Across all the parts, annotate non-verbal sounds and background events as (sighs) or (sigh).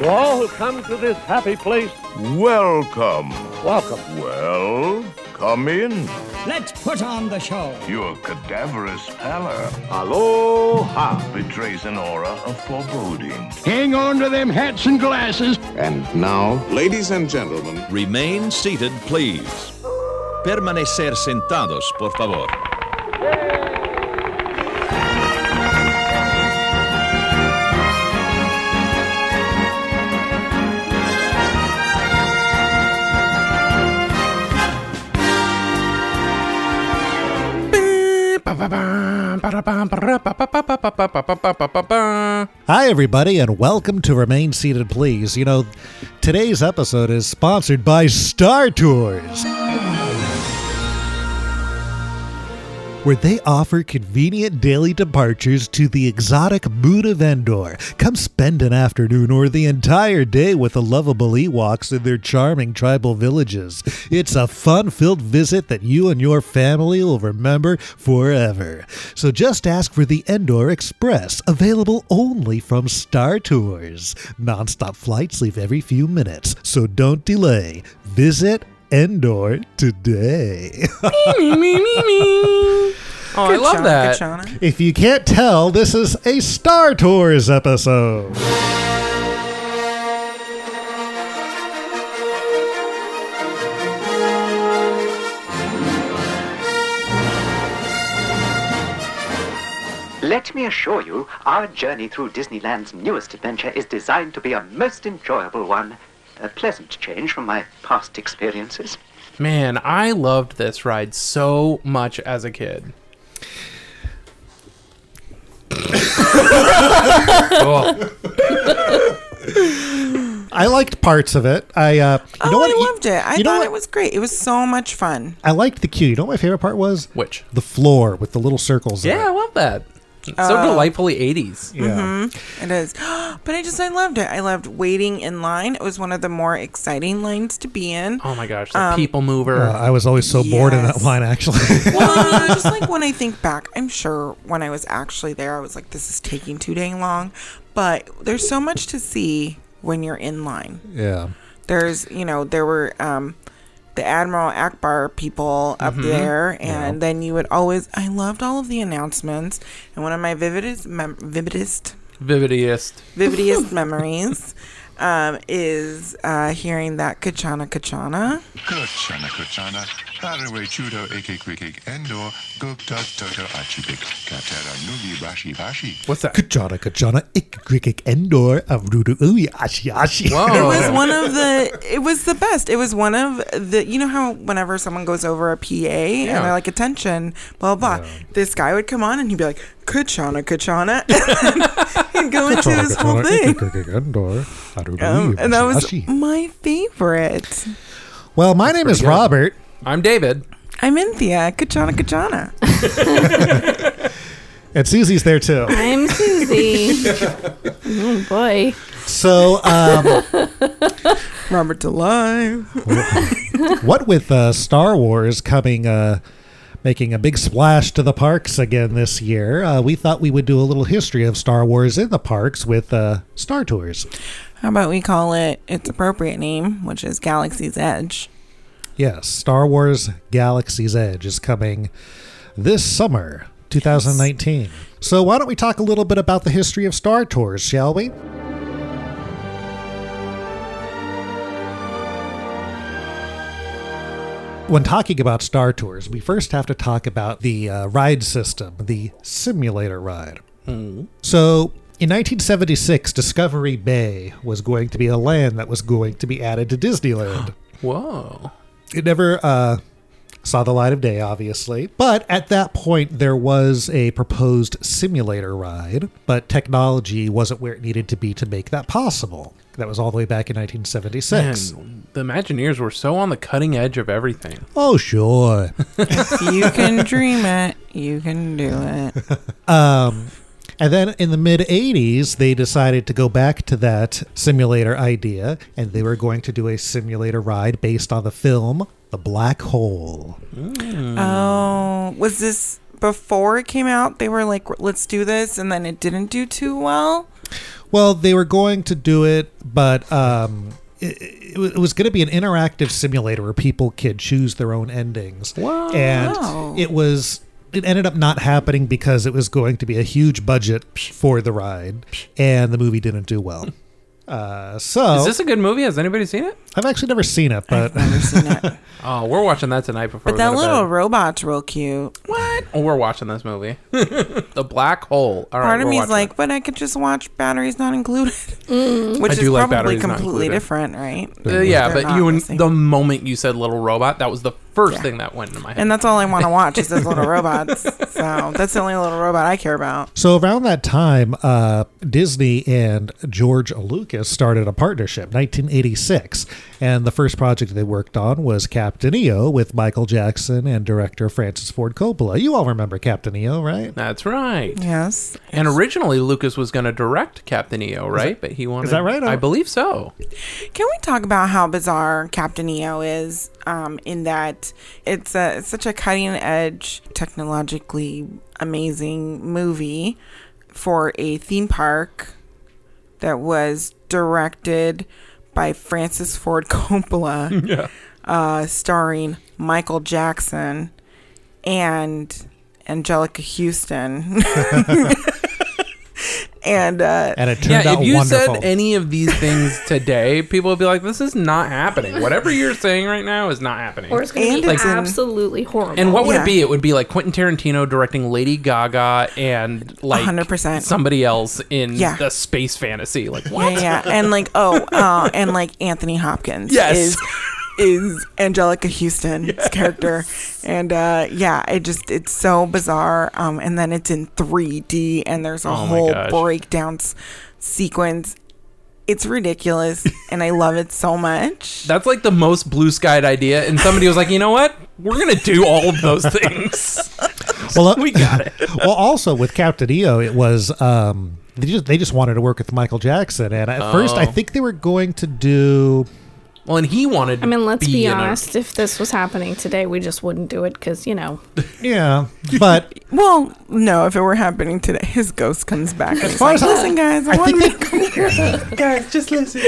To all who come to this happy place, Welcome. welcome. Well, come in. Let's put on the show. Your cadaverous pallor Aloha. betrays an aura of foreboding. Hang on to them hats and glasses. And now, Ladies and gentlemen, Remain seated, please. Permanecer sentados, por favor. Hi, everybody, and welcome to Remain Seated, Please. You know, today's episode is sponsored by Star Tours, where they offer convenient daily departures to the exotic moon of Endor. Come spend an afternoon or the entire day with the lovable Ewoks in their charming tribal villages. It's a fun filled visit that you and your family will remember forever. So just ask for the Endor Express, available only from Star Tours. Non stop flights leave every few minutes, so don't delay. Visit Endor today. (laughs) Oh, I love that. if you can't tell, this is a Star Tours episode. Let me assure you, our journey through Disneyland's newest adventure is designed to be a most enjoyable one. A pleasant change from my past experiences. Man, I loved this ride so much as a kid. I liked parts of it. I uh, you Oh, know what? I loved it. I you know thought what? it was great. It was so much fun. I liked the queue. You know what my favorite part was? which? The floor with the little circles. in Yeah, I it. love that. It's so delightfully 80s. yeah. It is. (gasps) But I just, I loved it. I loved waiting in line. It was one of the more exciting lines to be in. Oh my gosh, the Um, people mover. Uh, I was always so bored in that line. Actually, Well, (laughs) just like when I think back, I'm sure when I was actually there, I was like, this is taking too dang long. But there's so much to see when you're in line. yeah. There's, you know, there were um, the Admiral Ackbar people up there, and then you would always. I loved all of the announcements, and one of my vividest, mem- vividest, Vividiest. vividest (laughs) memories um, is uh, hearing that Kachana Kachana. Kuchana Kuchana, Haraway Chudo Eke Quikik Endor, Gupta Toto Achibik, Katera Nugi Rashi Bashi. What's that? Kachana kachana ikkrikik endor avrudu ui ashi ashi. Whoa. It was one of the. It was the best. It was one of the. You know how whenever someone goes over a PA and they're like, "Attention," blah blah. blah. This guy would come on and he'd be like, "Kachana, Kachana," (laughs) he'd go into his whole thing. endor avrudu Um, ui and that ashi was ashi. my favorite. Well, my name is good. Robert, I'm David. I'm Inthia. Kachana, Kachana. (laughs) and Susie's there too. I'm Susie. (laughs) oh boy. So, um, (laughs) Robert's alive. what with uh, Star Wars coming, uh, making a big splash to the parks again this year, uh, we thought we would do a little history of Star Wars in the parks with uh, Star Tours. How about we call it its appropriate name, which is Galaxy's Edge. Yes, Star Wars Galaxy's Edge is coming this summer, 2019. So, why don't we talk a little bit about the history of Star Tours, shall we? When talking about Star Tours, we first have to talk about the uh, ride system, the simulator ride. So, in 1976, Discovery Bay was going to be a land that was going to be added to Disneyland. (gasps) Whoa. It never uh, saw the light of day, obviously. But at that point, there was a proposed simulator ride, but technology wasn't where it needed to be to make that possible. That was all the way back in 1976. Man, the Imagineers were so on the cutting edge of everything. Oh, sure. (laughs) You can dream it, you can do it. (laughs) Um, and then in the mid 80s, they decided to go back to that simulator idea, and they were going to do a simulator ride based on the film The Black Hole. Oh, was this before it came out? They were like, let's do this, and then it didn't do too well. Well, they were going to do it, but um, it, it, it was going to be an interactive simulator where people could choose their own endings. Wow. And it was. It ended up not happening because it was going to be a huge budget for the ride, and the movie didn't do well. Uh, so Is this a good movie? Has anybody seen it? I've actually never seen it, but Never seen it. (laughs) (laughs) Oh, we're watching that tonight before But we that little bed. robot's real cute. What? Oh, we're watching this movie. (laughs) the Black Hole. All right, Part of we're me's like, it. but I could just watch Batteries Not Included, Mm. which I is do like probably completely different, right? Uh, yeah, but you the and the moment you said little robot, that was the first Yeah. thing that went into my head. And that's all I want to watch is those little (laughs) robots. So that's the only little robot I care about. So around that time, uh, Disney and George Lucas started a partnership, 1986, and the first project they worked on was Captain EO with Michael Jackson and director Francis Ford Coppola. You all remember Captain EO, right? That's right. Yes. And originally Lucas was going to direct Captain EO, right? but he wanted. Is that right? I believe so. Can we talk about how bizarre Captain EO is? Um, in that it's a it's such a cutting edge, technologically amazing movie for a theme park that was directed by Francis Ford (laughs) Coppola, Yeah. uh, starring Michael Jackson and Anjelica Huston. (laughs) (laughs) and uh, And it turned Yeah, out if you wonderful. said any of these things (laughs) today, people would be like, "This is not happening. Whatever you're saying right now is not happening." Or it's going to And be it's absolutely horrible. And what would Yeah. it be? It would be like Quentin Tarantino directing Lady Gaga and like 100%. somebody else in Yeah. the space fantasy. Like Yeah, yeah, and like oh, uh, and like Anthony Hopkins (laughs) Yes. is is Anjelica Huston's character, and uh, yeah, it just it's so bizarre. Um, and then it's in 3D, and there's a Oh whole gosh. breakdown s- sequence. It's ridiculous, and I love it so much. That's like the most blue skied idea, and somebody was like, "You know what? We're gonna do all of those things." (laughs) well, uh, we got it. (laughs) well, also with Captain EO, it was um, they just they just wanted to work with Michael Jackson, and at first I Oh. think they were going to do Well, and he wanted. To. I mean, let's be, in a- honest. If this was happening today, we just wouldn't do it because, you know. yeah, (laughs) but Well, no, if it were happening today, his ghost comes back. And he's far as listen, guys, I, I want think to (laughs) guys, just listen.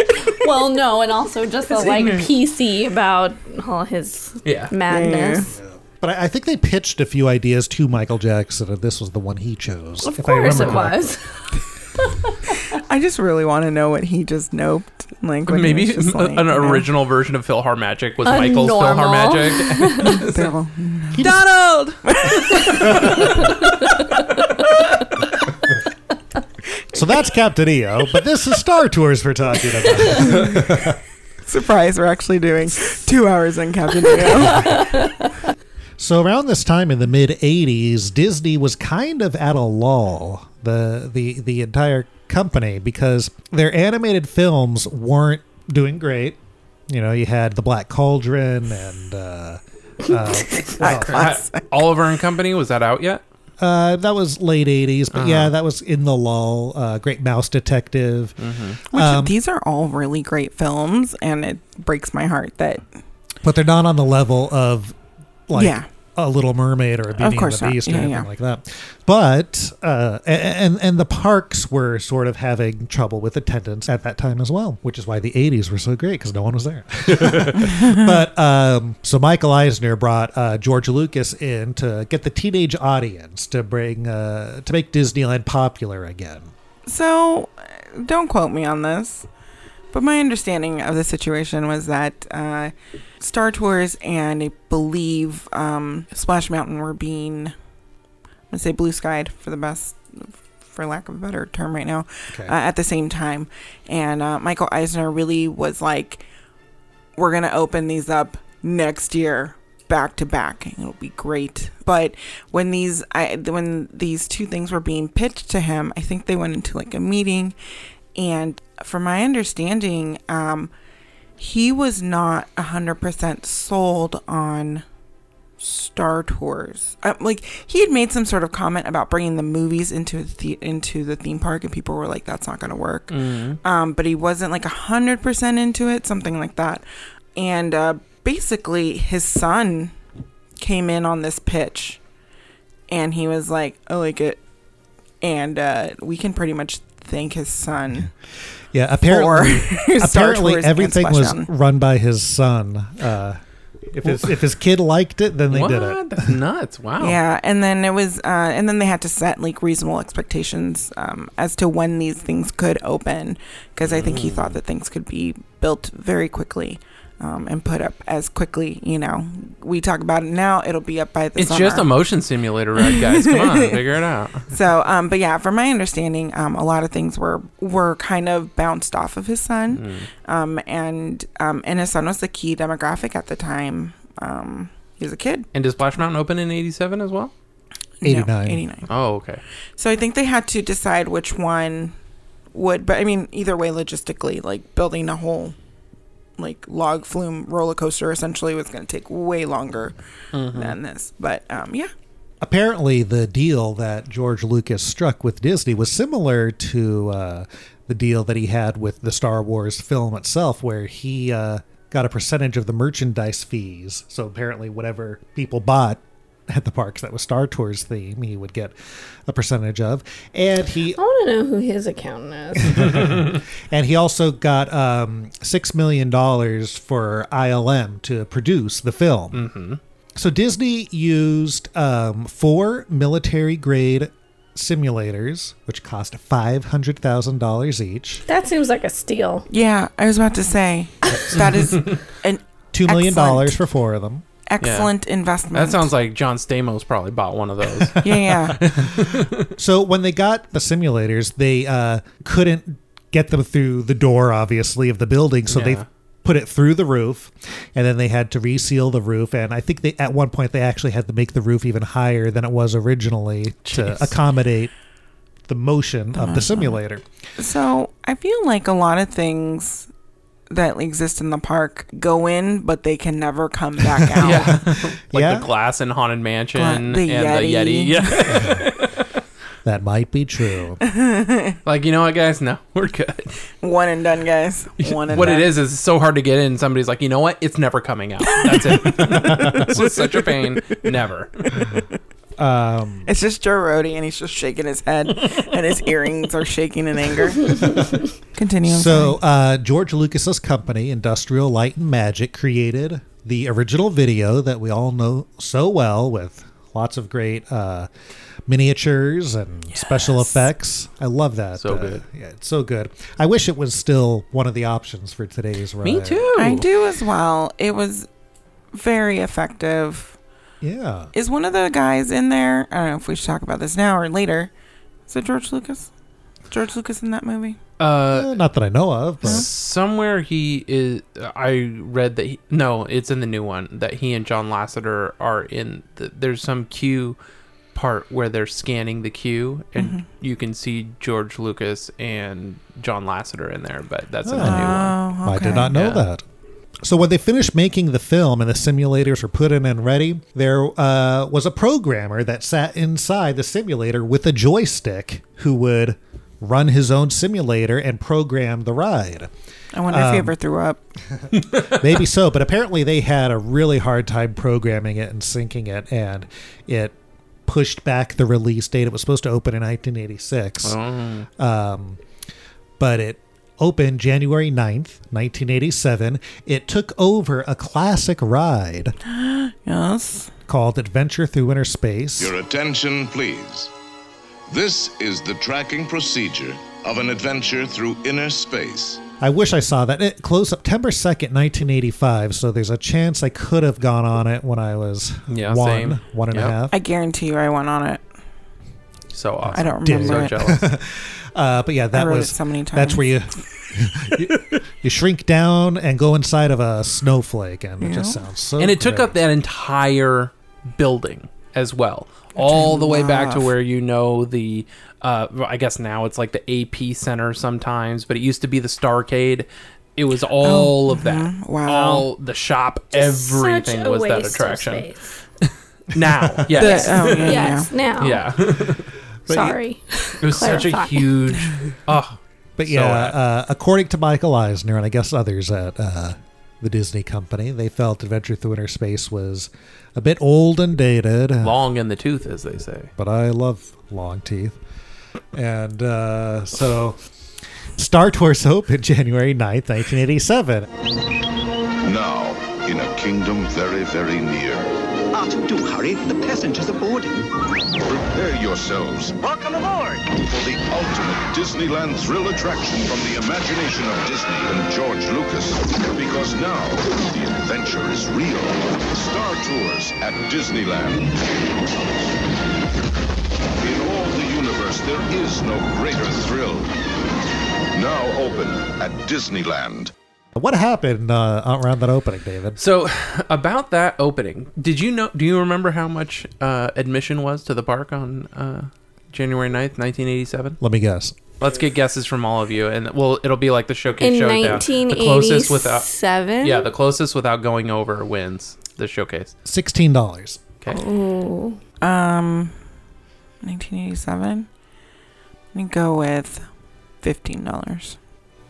well, no, and also just the, like, ignorant. PC about all his Yeah. madness. but I, I think they pitched a few ideas to Michael Jackson, and this was the one he chose. Of if I course it correctly. was. (laughs) I just really want to know what he just noped. Like when he Maybe was just a- uh, like, an you know, original version of PhilharMagic was A Michael's normal. PhilharMagic. (laughs) (laughs) Bill. Donald. (laughs) So that's Captain EO, but this is Star Tours we're talking about. Surprise, we're actually doing two hours on Captain EO. So around this time in the mid '80s, Disney was kind of at a lull. The the the entire company because their animated films weren't doing great. You know, you had the Black Cauldron and uh, uh, (laughs) what else? Oliver and Company was that out yet? Uh, that was late '80s, but Uh-huh. yeah, that was in the lull. Uh, Great Mouse Detective. Mm-hmm. Which Um, these are all really great films, and it breaks my heart that but they're not on the level of like Yeah. A Little Mermaid or a Beauty and the not. Beast or Yeah, anything yeah. like that. But uh, and and the parks were sort of having trouble with attendance at that time as well, which is why the '80s were so great because no one was there. (laughs) but um, so Michael Eisner brought uh, George Lucas in to get the teenage audience to bring uh, to make Disneyland popular again. So, don't quote me on this, but my understanding of the situation was that uh, Star Tours and I believe um, Splash Mountain were being, I'm gonna say blue skied for the best, for lack of a better term right now, Okay. uh, at the same time. And uh, Michael Eisner really was like, we're gonna open these up next year back to back it'll be great but when these I, when these two things were being pitched to him i think they went into like a meeting and from my understanding um he was not 100% sold on Star Tours. Uh, like he had made some sort of comment about bringing the movies into the into the theme park, and people were like, "That's not going to work." Mhm. Um, but he wasn't like hundred percent into it, something like that. And uh, basically, his son came in on this pitch, and he was like, "I like it." And uh, we can pretty much thank his son. Yeah, apparently, For (laughs) apparently everything was Splashdown. run by his son. Uh, if his if his kid liked it, then they what? did it. That's nuts. Wow. Yeah, and then it was, uh, and then they had to set like reasonable expectations um, as to when these things could open, because I think he thought that things could be built very quickly um, and put up as quickly. You know, we talk about it now; it'll be up by the It's summer. just a motion simulator ride, guys. Come on, (laughs) figure it out. So, um, but yeah, from my understanding, um, a lot of things were were kind of bounced off of his son, Mm. um, and um, and his son was the key demographic at the time. Um, he was a kid. And does Splash Mountain open in '87 as well? No, 89. 89. Oh, okay. So I think they had to decide which one would, but I mean, either way, logistically, like building a whole like log flume roller coaster essentially was going to take way longer Mm-hmm. than this. But um, yeah, Apparently, the deal that George Lucas struck with Disney was similar to uh, the deal that he had with the Star Wars film itself, where he uh, got a percentage of the merchandise fees. So apparently, whatever people bought at the parks that was Star Tours theme, he would get a percentage of. And he I want to know who his accountant is. (laughs) and he also got um, six million dollars for ILM to produce the film. Mm-hmm. So Disney used um, four military grade simulators, which cost five hundred thousand dollars each. that seems like a steal. yeah, I was about to say (laughs) that is an Two million dollars for four of them. Excellent investment. That sounds like John Stamos probably bought one of those. (laughs) yeah, yeah. (laughs) So when they got the simulators, they uh, couldn't get them through the door, obviously, of the building. So Yeah. they put it through the roof, and then they had to reseal the roof. And I think they at one point they actually had to make the roof even higher than it was originally to accommodate the motion of the simulator. So I feel like a lot of things that exist in the park go in, but they can never come back (laughs) out. (laughs) yeah, like Yeah. the glass in Haunted Mansion Gla- the and the Yeti. Yeti. Yeah. (laughs) That might be true. like you know what, guys? No, we're good. One and done, guys. One and what done. it is is it's so hard to get in. Somebody's like, you know what? It's never coming out. That's it. it's such a pain. Never. Um, It's just Joe Rohde, and he's just shaking his head, (laughs) and his earrings are shaking in anger. (laughs) Continue. So, uh, George Lucas's company, Industrial Light and Magic, created the original video that we all know so well with lots of great uh, miniatures and special effects. I love that. So Uh, good. Yeah, it's so good. I wish it was still one of the options for today's ride. Me too. I do as well. It was very effective. Yeah. Is one of the guys in there? I don't know if we should talk about this now or later. Is it George Lucas? George Lucas in that movie? Uh, Eh, not that I know of, but somewhere he is. I read that. He, no, it's in the new one that he and John Lasseter are in. The, there's some queue part where they're scanning the queue, and Mm-hmm. you can see George Lucas and John Lasseter in there. But that's in the Oh. new one. Oh, I did not know Yeah. that. So when they finished making the film and the simulators were put in and ready, there uh, was a programmer that sat inside the simulator with a joystick who would run his own simulator and program the ride. I wonder if he Um, ever threw up. (laughs) Maybe so, but apparently they had a really hard time programming it and syncing it, and it pushed back the release date. It was supposed to open in 1986. Oh. Um, but it opened January 9th, 1987. It took over a classic ride (gasps) Yes. called Adventure Through Inner Space. Your attention, please. This is the tracking procedure of an adventure through inner space. I wish I saw that. It closed September 2nd, 1985, so there's a chance I could have gone on it when I was Yeah, one, same. one and a half. I guarantee you I went on it. So awesome. I don't remember So it. jealous. (laughs) (laughs) Uh, but yeah, that rode it was so many That's where you, (laughs) you you shrink down and go inside of a snowflake, and it just sounds so. and it took great. up that entire building as well all the way back to where you know the uh i guess now it's like the ap center sometimes but it used to be the starcade it was all of that mhm. Wow. all the shop everything Such a was that waste of attraction space. (laughs) now (laughs) The- yes oh, yeah, Yes, now. yeah But Sorry. it was such a huge (laughs) oh But yeah, uh, uh, according to Michael Eisner and I guess others at uh, the Disney company, they felt Adventure Through Inner Space was a bit old and dated. long in the tooth as they say But I love long teeth. And uh, so Star Tours opened January 9th, 1987. Now, in a kingdom very, very near. R2, do hurry. The passengers are boarding. Prepare yourselves Welcome aboard. for the ultimate Disneyland thrill attraction from the imagination of Disney and George Lucas. Because now, the adventure is real. Star Tours at Disneyland. In all the universe, there is no greater thrill. Now open at Disneyland. What happened uh, around that opening, David? So, (sighs) about that opening, did you know? Do you remember how much uh, admission was to the park on uh, January 9th, 1987? Let me guess. Let's get guesses from all of you, and well, it'll be like the showcase In showdown. The closest without, 1987? yeah, the closest without going over wins the showcase. $16. Okay. Ooh. Um, 1987. Let me go with fifteen dollars.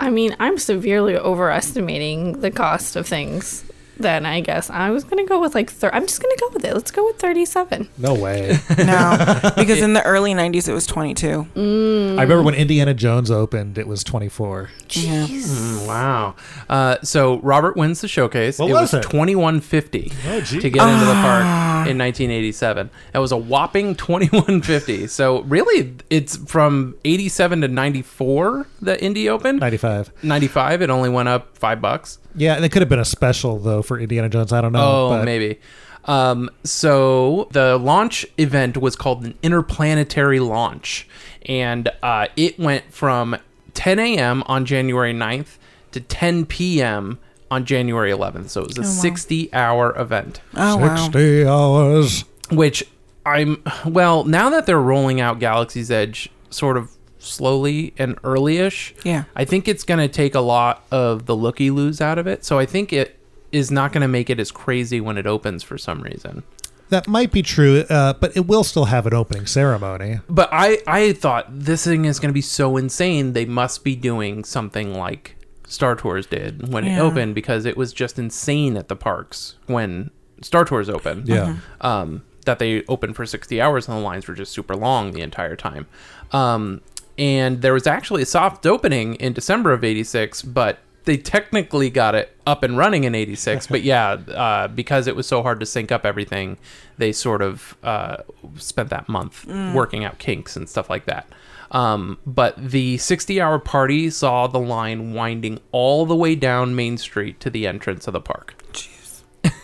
I mean, I'm severely overestimating the cost of things. Then I guess I was gonna go with like. Thir- I'm just gonna go with it. Let's go with thirty-seven. No way. (laughs) No, (laughs) because in the early 90s it was 22. Mm. I remember when Indiana Jones opened, it was 24. Yeah. Mm, wow. Uh, so Robert wins the showcase. What it was was it? twenty one fifty Oh, gee. to get into the park Ah. in nineteen eighty seven. That was a whopping twenty one fifty. So really, it's from eighty seven to ninety four that Indy opened. 95. Ninety five, it only went up five bucks. Yeah, and it could have been a special, though, for Indiana Jones. I don't know. Oh, but maybe. Um, so the launch event was called an interplanetary launch, and uh, it went from 10 a.m. on January 9th to 10 p.m. on January 11th. So it was a Oh, wow. 60 hour event, Oh wow. 60 hours. which I'm, well, now that they're rolling out Galaxy's Edge sort of slowly and early-ish, Yeah. I think it's going to take a lot of the looky loos out of it. So I think it is not going to make it as crazy when it opens for some reason. That might be true, uh, but it will still have an opening ceremony. But I, I thought this thing is going to be so insane. They must be doing something like Star Tours did when it opened because it was just insane at the parks when Star Tours opened. Yeah. Um, that they opened for 60 hours and the lines were just super long the entire time. Um, and there was actually a soft opening in December of 86, but they technically got it up and running in 86 (laughs) but yeah uh, because it was so hard to sync up everything they sort of uh, spent that month Mm. working out kinks and stuff like that um, but the 60 hour party saw the line winding all the way down main street to the entrance of the park Jeez.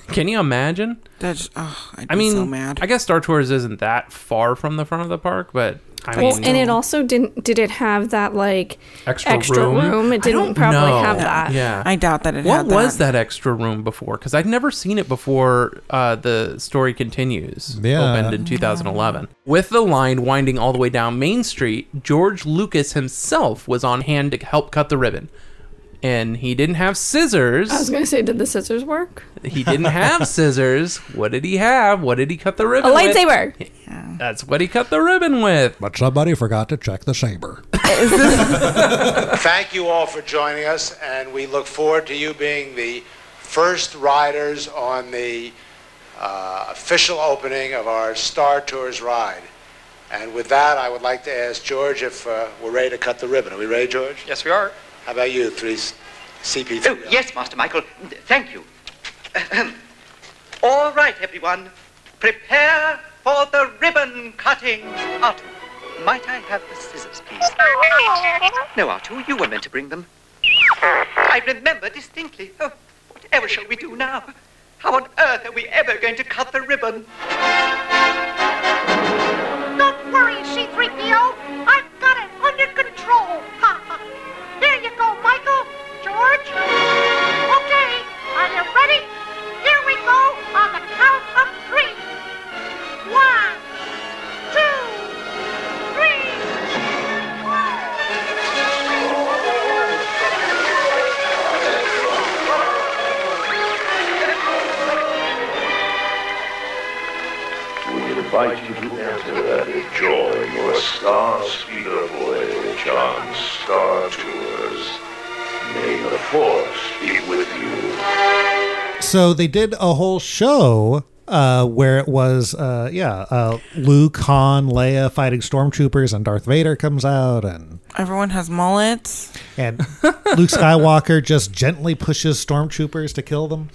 Can you imagine That's oh, I'd i mean so mad. i guess star tours isn't that far from the front of the park but i Well, mean and it also didn't. Did it have that like Extra room? room? It didn't probably know. have that. yeah I doubt that it what had was that extra room before? Because I'd never seen it before. Uh, the story continues. Yeah. opened in 2011 with the line winding all the way down Main Street. George Lucas himself was on hand to help cut the ribbon, and he didn't have scissors. I was gonna say, did the scissors work? he didn't have (laughs) scissors. What did he have? What did he cut the A ribbon? with? A lightsaber. That's what he cut the ribbon with. But somebody forgot to check the saber. (laughs) Thank you all for joining us, and we look forward to you being the first riders on the uh, official opening of our Star Tours ride. And with that, I would like to ask George if uh, we're ready to cut the ribbon. Are we ready, George? Yes, we are. How about you, three CP3? Oh, yes, Master Michael. Thank you. All right, everyone. Prepare for the ribbon cutting. Artu, might I have the scissors, please? No, Artu, you were meant to bring them. I remember distinctly. Oh, whatever shall we do now? How on earth are we ever going to cut the ribbon? Don't worry, C-3PO. So they did a whole show uh, where it was, uh, yeah, uh, Luke, Han, Leia fighting stormtroopers, and Darth Vader comes out, and Everyone has mullets. and (laughs) Luke Skywalker just gently pushes stormtroopers to kill them.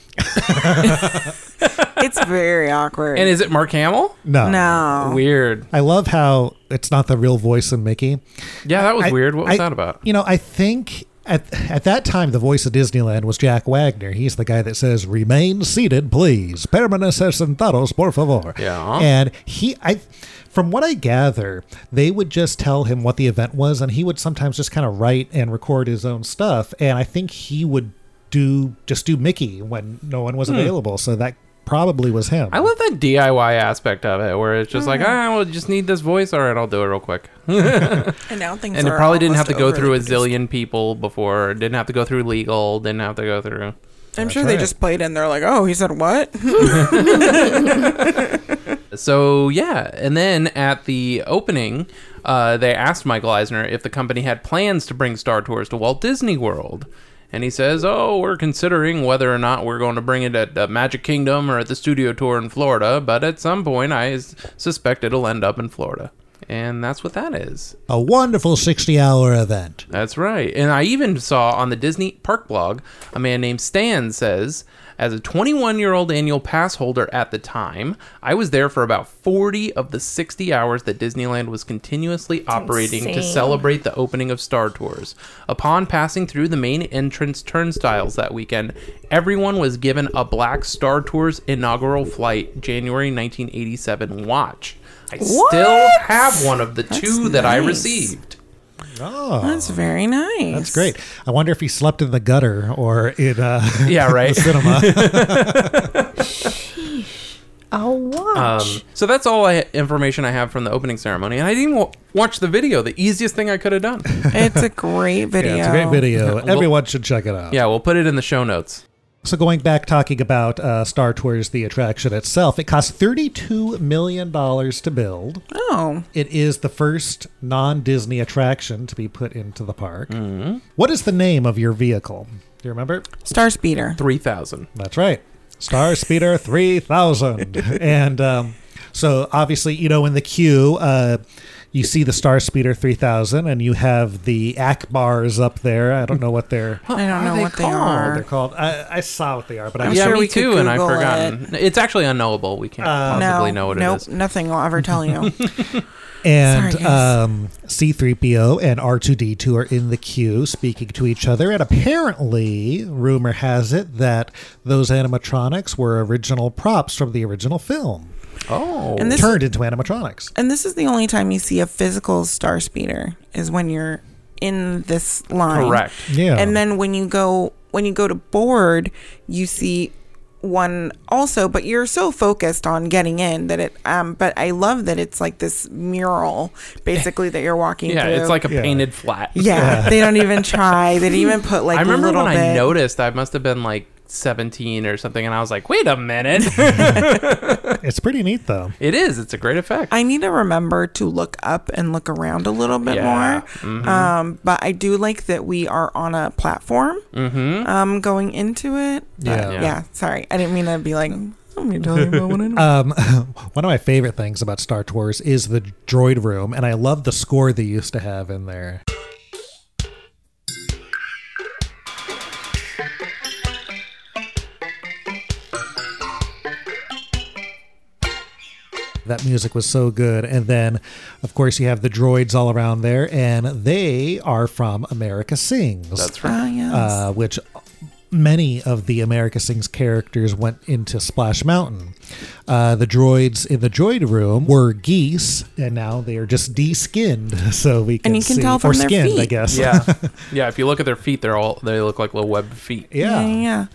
It's very awkward. And is it Mark Hamill? No, No. Weird. I love how it's not the real voice of Mickey. Yeah, that was I- weird. What was I- that about? You know, I think at at that time the voice of Disneyland was Jack Wagner. He's the guy that says "Remain seated, please." Permanece sentados, por favor. Yeah. And he, I, from what I gather, they would just tell him what the event was, and he would sometimes just kind of write and record his own stuff. And I think he would do just do Mickey when no one was Hmm. available. So that probably was him. I love that DIY aspect of it, where it's just like, ah, we'll just need this voice. All right, I'll do it real quick. and (laughs) And now things it are probably didn't have to go through a overly zillion people before. Didn't have to go through legal. Didn't have to go through. I'm sure they just played in. They're like, oh, he said what? (laughs) (laughs) So yeah, and then at the opening, uh, they asked Michael Eisner if the company had plans to bring Star Tours to Walt Disney World, and he says, "Oh, we're considering whether or not we're going to bring it at, at Magic Kingdom or at the Studio Tour in Florida, but at some point, I suspect it'll end up in Florida." And that's what that is. a wonderful sixty-hour event. That's right. And I even saw on the Disney Park blog a man named Stan says, as a 21 year old annual pass holder at the time, I was there for about 40 of the 60 hours that Disneyland was continuously operating to celebrate the opening of Star Tours. Upon passing through the main entrance turnstiles that weekend, everyone was given a black Star Tours inaugural flight January 1987 watch. I still have one of the That's two that I received. Oh, That's very nice. That's great. I wonder if he slept in the gutter or in uh, Yeah, (laughs) right. the cinema. (laughs) I'll watch. Um, so that's all I, information I have from the opening ceremony, and I didn't wa- watch the video. The easiest thing I could have done. It's a great video. (laughs) Yeah, it's a great video. Well- Everyone should check it out. yeah, we'll put it in the show notes. So going back talking about uh, Star Tours, the attraction itself, it cost thirty-two million dollars to build. Oh, It is the first non-Disney attraction to be put into the park. Mm-hmm. What is the name of your vehicle? Do you remember? Star Speeder. Three thousand. That's right. Star Speeder 3000. (laughs) and um, so obviously, you know, in the queue, uh, you see the Star Speeder 3000 and you have the Ackbars up there. I don't know what they're (laughs) I don't know what they are. they're called. I, I saw what they are, but I I'm yeah, sure we too, and I've Google forgotten. It's actually unknowable. We can't Uh, possibly no, know what nope, it is. nothing will ever tell you. (laughs) And Sorry, um, C3PO and R2D2 are in the queue speaking to each other. And apparently, rumor has it that those animatronics were original props from the original film. Oh, And this- turned into animatronics. and this is the only time you see a physical Star Speeder is when you're in this line. Correct. Yeah. And then when you go when you go to board, you see one also, but you're so focused on getting in that it um but I love that it's like this mural basically that you're walking yeah, through. it's like a Yeah. painted flat. Yeah, they don't even try. They didn't even put like (laughs) I remember a little when bit. I noticed. I must have been like seventeen or something, and I was like, "Wait a minute!" (laughs) It's pretty neat, though. it is. It's a great effect. I need to remember to look up and look around a little bit Yeah. more. Um, but I do like that we are on a platform mm-hmm. um, going into it. Yeah. yeah. Yeah. Sorry, I didn't mean to be like. Let me tell you about what I know. (laughs) Um, (laughs) one of my favorite things about Star Tours is the droid room, and I love the score they used to have in there. That music was so good. And then, of course, you have the droids all around there, and they are from America Sings. That's right. Ah, yes. uh, which many of the America Sings characters went into Splash Mountain. Uh, the droids in the droid room were geese, and now they are just de-skinned, (laughs) so we can And you can see, tell from or their skinned, I guess. yeah, (laughs) yeah. If you look at their feet, they're all they look like little webbed feet. yeah. yeah, yeah.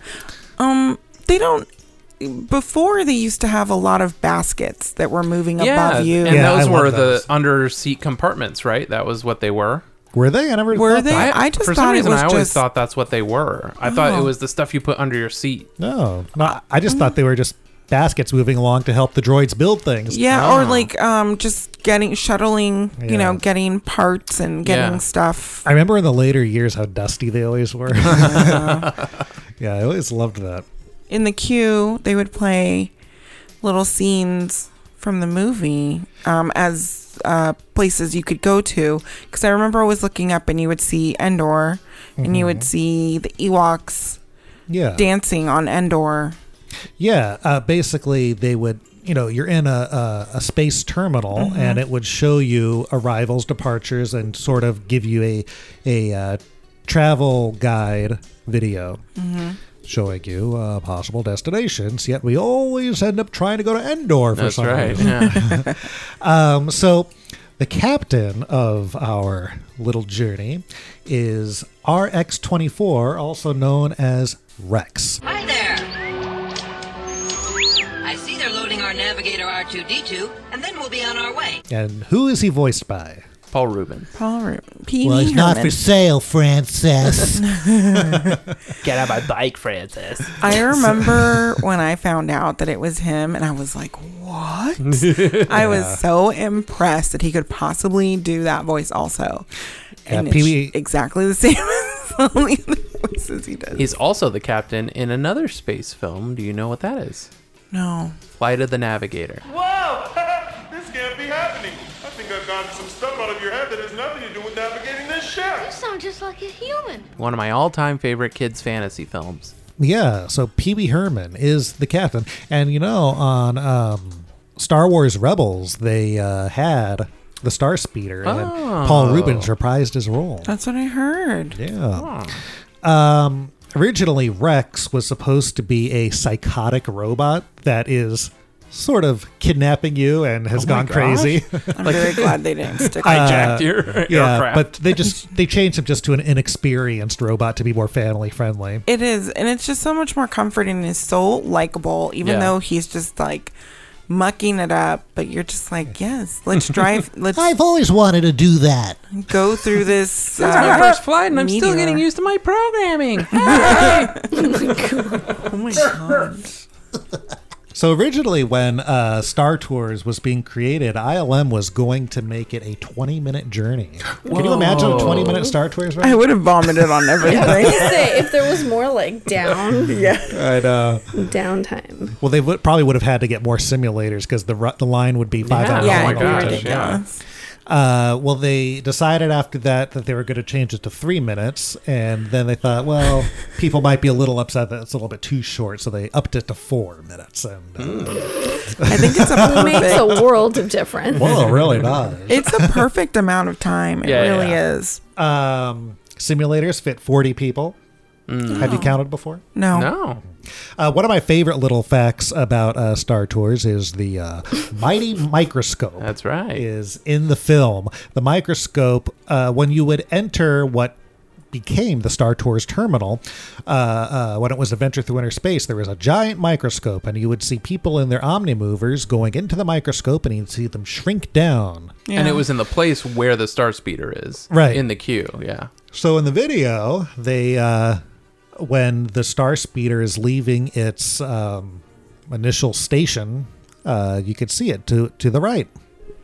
Um, they don't. Before they used to have a lot of baskets that were moving Yeah, above you. and Yeah, those I were those. the under seat compartments, right? That was what they were. Were they? I never Were thought they? that. I just for thought some it reason was I always just- thought that's what they were. I thought it Oh. was the stuff you put under your seat. No, no, I just thought they were just baskets moving along to help the droids build things. Yeah, or Oh. like um, just getting shuttling. You know, getting parts and getting Yeah. stuff. I remember in the later years how dusty they always were. (laughs) (laughs) yeah, I always loved that. In the queue, they would play little scenes from the movie um, as uh, places you could go to. Because I remember always looking up and you would see Endor and you would Mhm. see the Ewoks Yeah. dancing on Endor. Yeah, uh, basically they would, you know, you're in a a, a space terminal, Mhm. and it would show you arrivals, departures, and sort of give you a a uh, travel guide video Mhm. Showing you uh, possible destinations. Yet we always end up trying to go to Endor for That's some right, reason. yeah. (laughs) um, so. The captain of our little journey is RX24, also known as Rex. Hi there. I see they're loading our navigator R2D2, and then we'll be on our way. And who is he voiced by? Paul Rubin. Paul Rubin. Pee Well, Wee he's not for sale, Francis. (laughs) Get out my bike, Francis. I remember when I found out that it was him, and I was like, "What?" (laughs) I was so impressed that he could possibly do that voice also, Yeah, and it's Pee-wee- exactly the (laughs) same as only the voices he does. He's also the captain in another space film. Do you know what that is? No. Flight of the Navigator. Whoa! this can't be happening. I think I've gotten some stuff out of your head that has nothing to do with navigating this ship. You sound just like a human. One of my all-time favorite kids' fantasy films. Yeah, so Pee Wee Herman is the captain. And you know, on um, Star Wars Rebels, they uh, had the Star Speeder, and Oh. Paul Reubens reprised his role. That's what I heard. Yeah. Um, originally, Rex was supposed to be a psychotic robot that is sort of kidnapping you and has Oh my gone gosh. crazy. I'm (laughs) very glad they didn't stick (laughs) with uh, Hijacked your yeah, aircraft. but they just they changed him just to an inexperienced robot to be more family friendly. It is, and it's just so much more comforting. and It's so likable, even Yeah. though he's just like mucking it up. But you're just like, yes, let's (laughs) drive. Let's I've always wanted to do that. go through this. This is my uh, first flight, and I'm still getting used to my programming. oh my god. So originally, when uh, Star Tours was being created, ILM was going to make it a 20 minute journey. (gasps) Can you imagine a 20 minute Star Tours? I would have vomited on everything. I say if there was more like down, (laughs) yeah, I know. downtime. Well, they would, probably would have had to get more simulators because the the line would be five Yeah. hours. Yeah, long. it'd be gosh, ridiculous. Uh, well, they decided after that that they were going to change it to three minutes, and then they thought, well, (laughs) people might be a little upset that it's a little bit too short, so they upped it to four minutes. And uh, I think it's a (laughs) It makes a world of difference. well, it really does. (laughs) It's a perfect amount of time. It Yeah, really yeah. is. Um, simulators fit 40 people. Have you counted before? No. No. Uh, one of my favorite little facts about uh, Star Tours is the uh, mighty microscope. That's right. Is in the film. The microscope, uh, when you would enter what became the Star Tours terminal, uh, uh, when it was Adventure Through Inner Space, there was a giant microscope, and you would see people in their omnimovers going into the microscope, and you'd see them shrink down. And it was in the place where the Star Speeder is. Right. In the queue, yeah. So in the video, they uh, when the Star Speeder is leaving its um, initial station, uh, you could see it to to the right.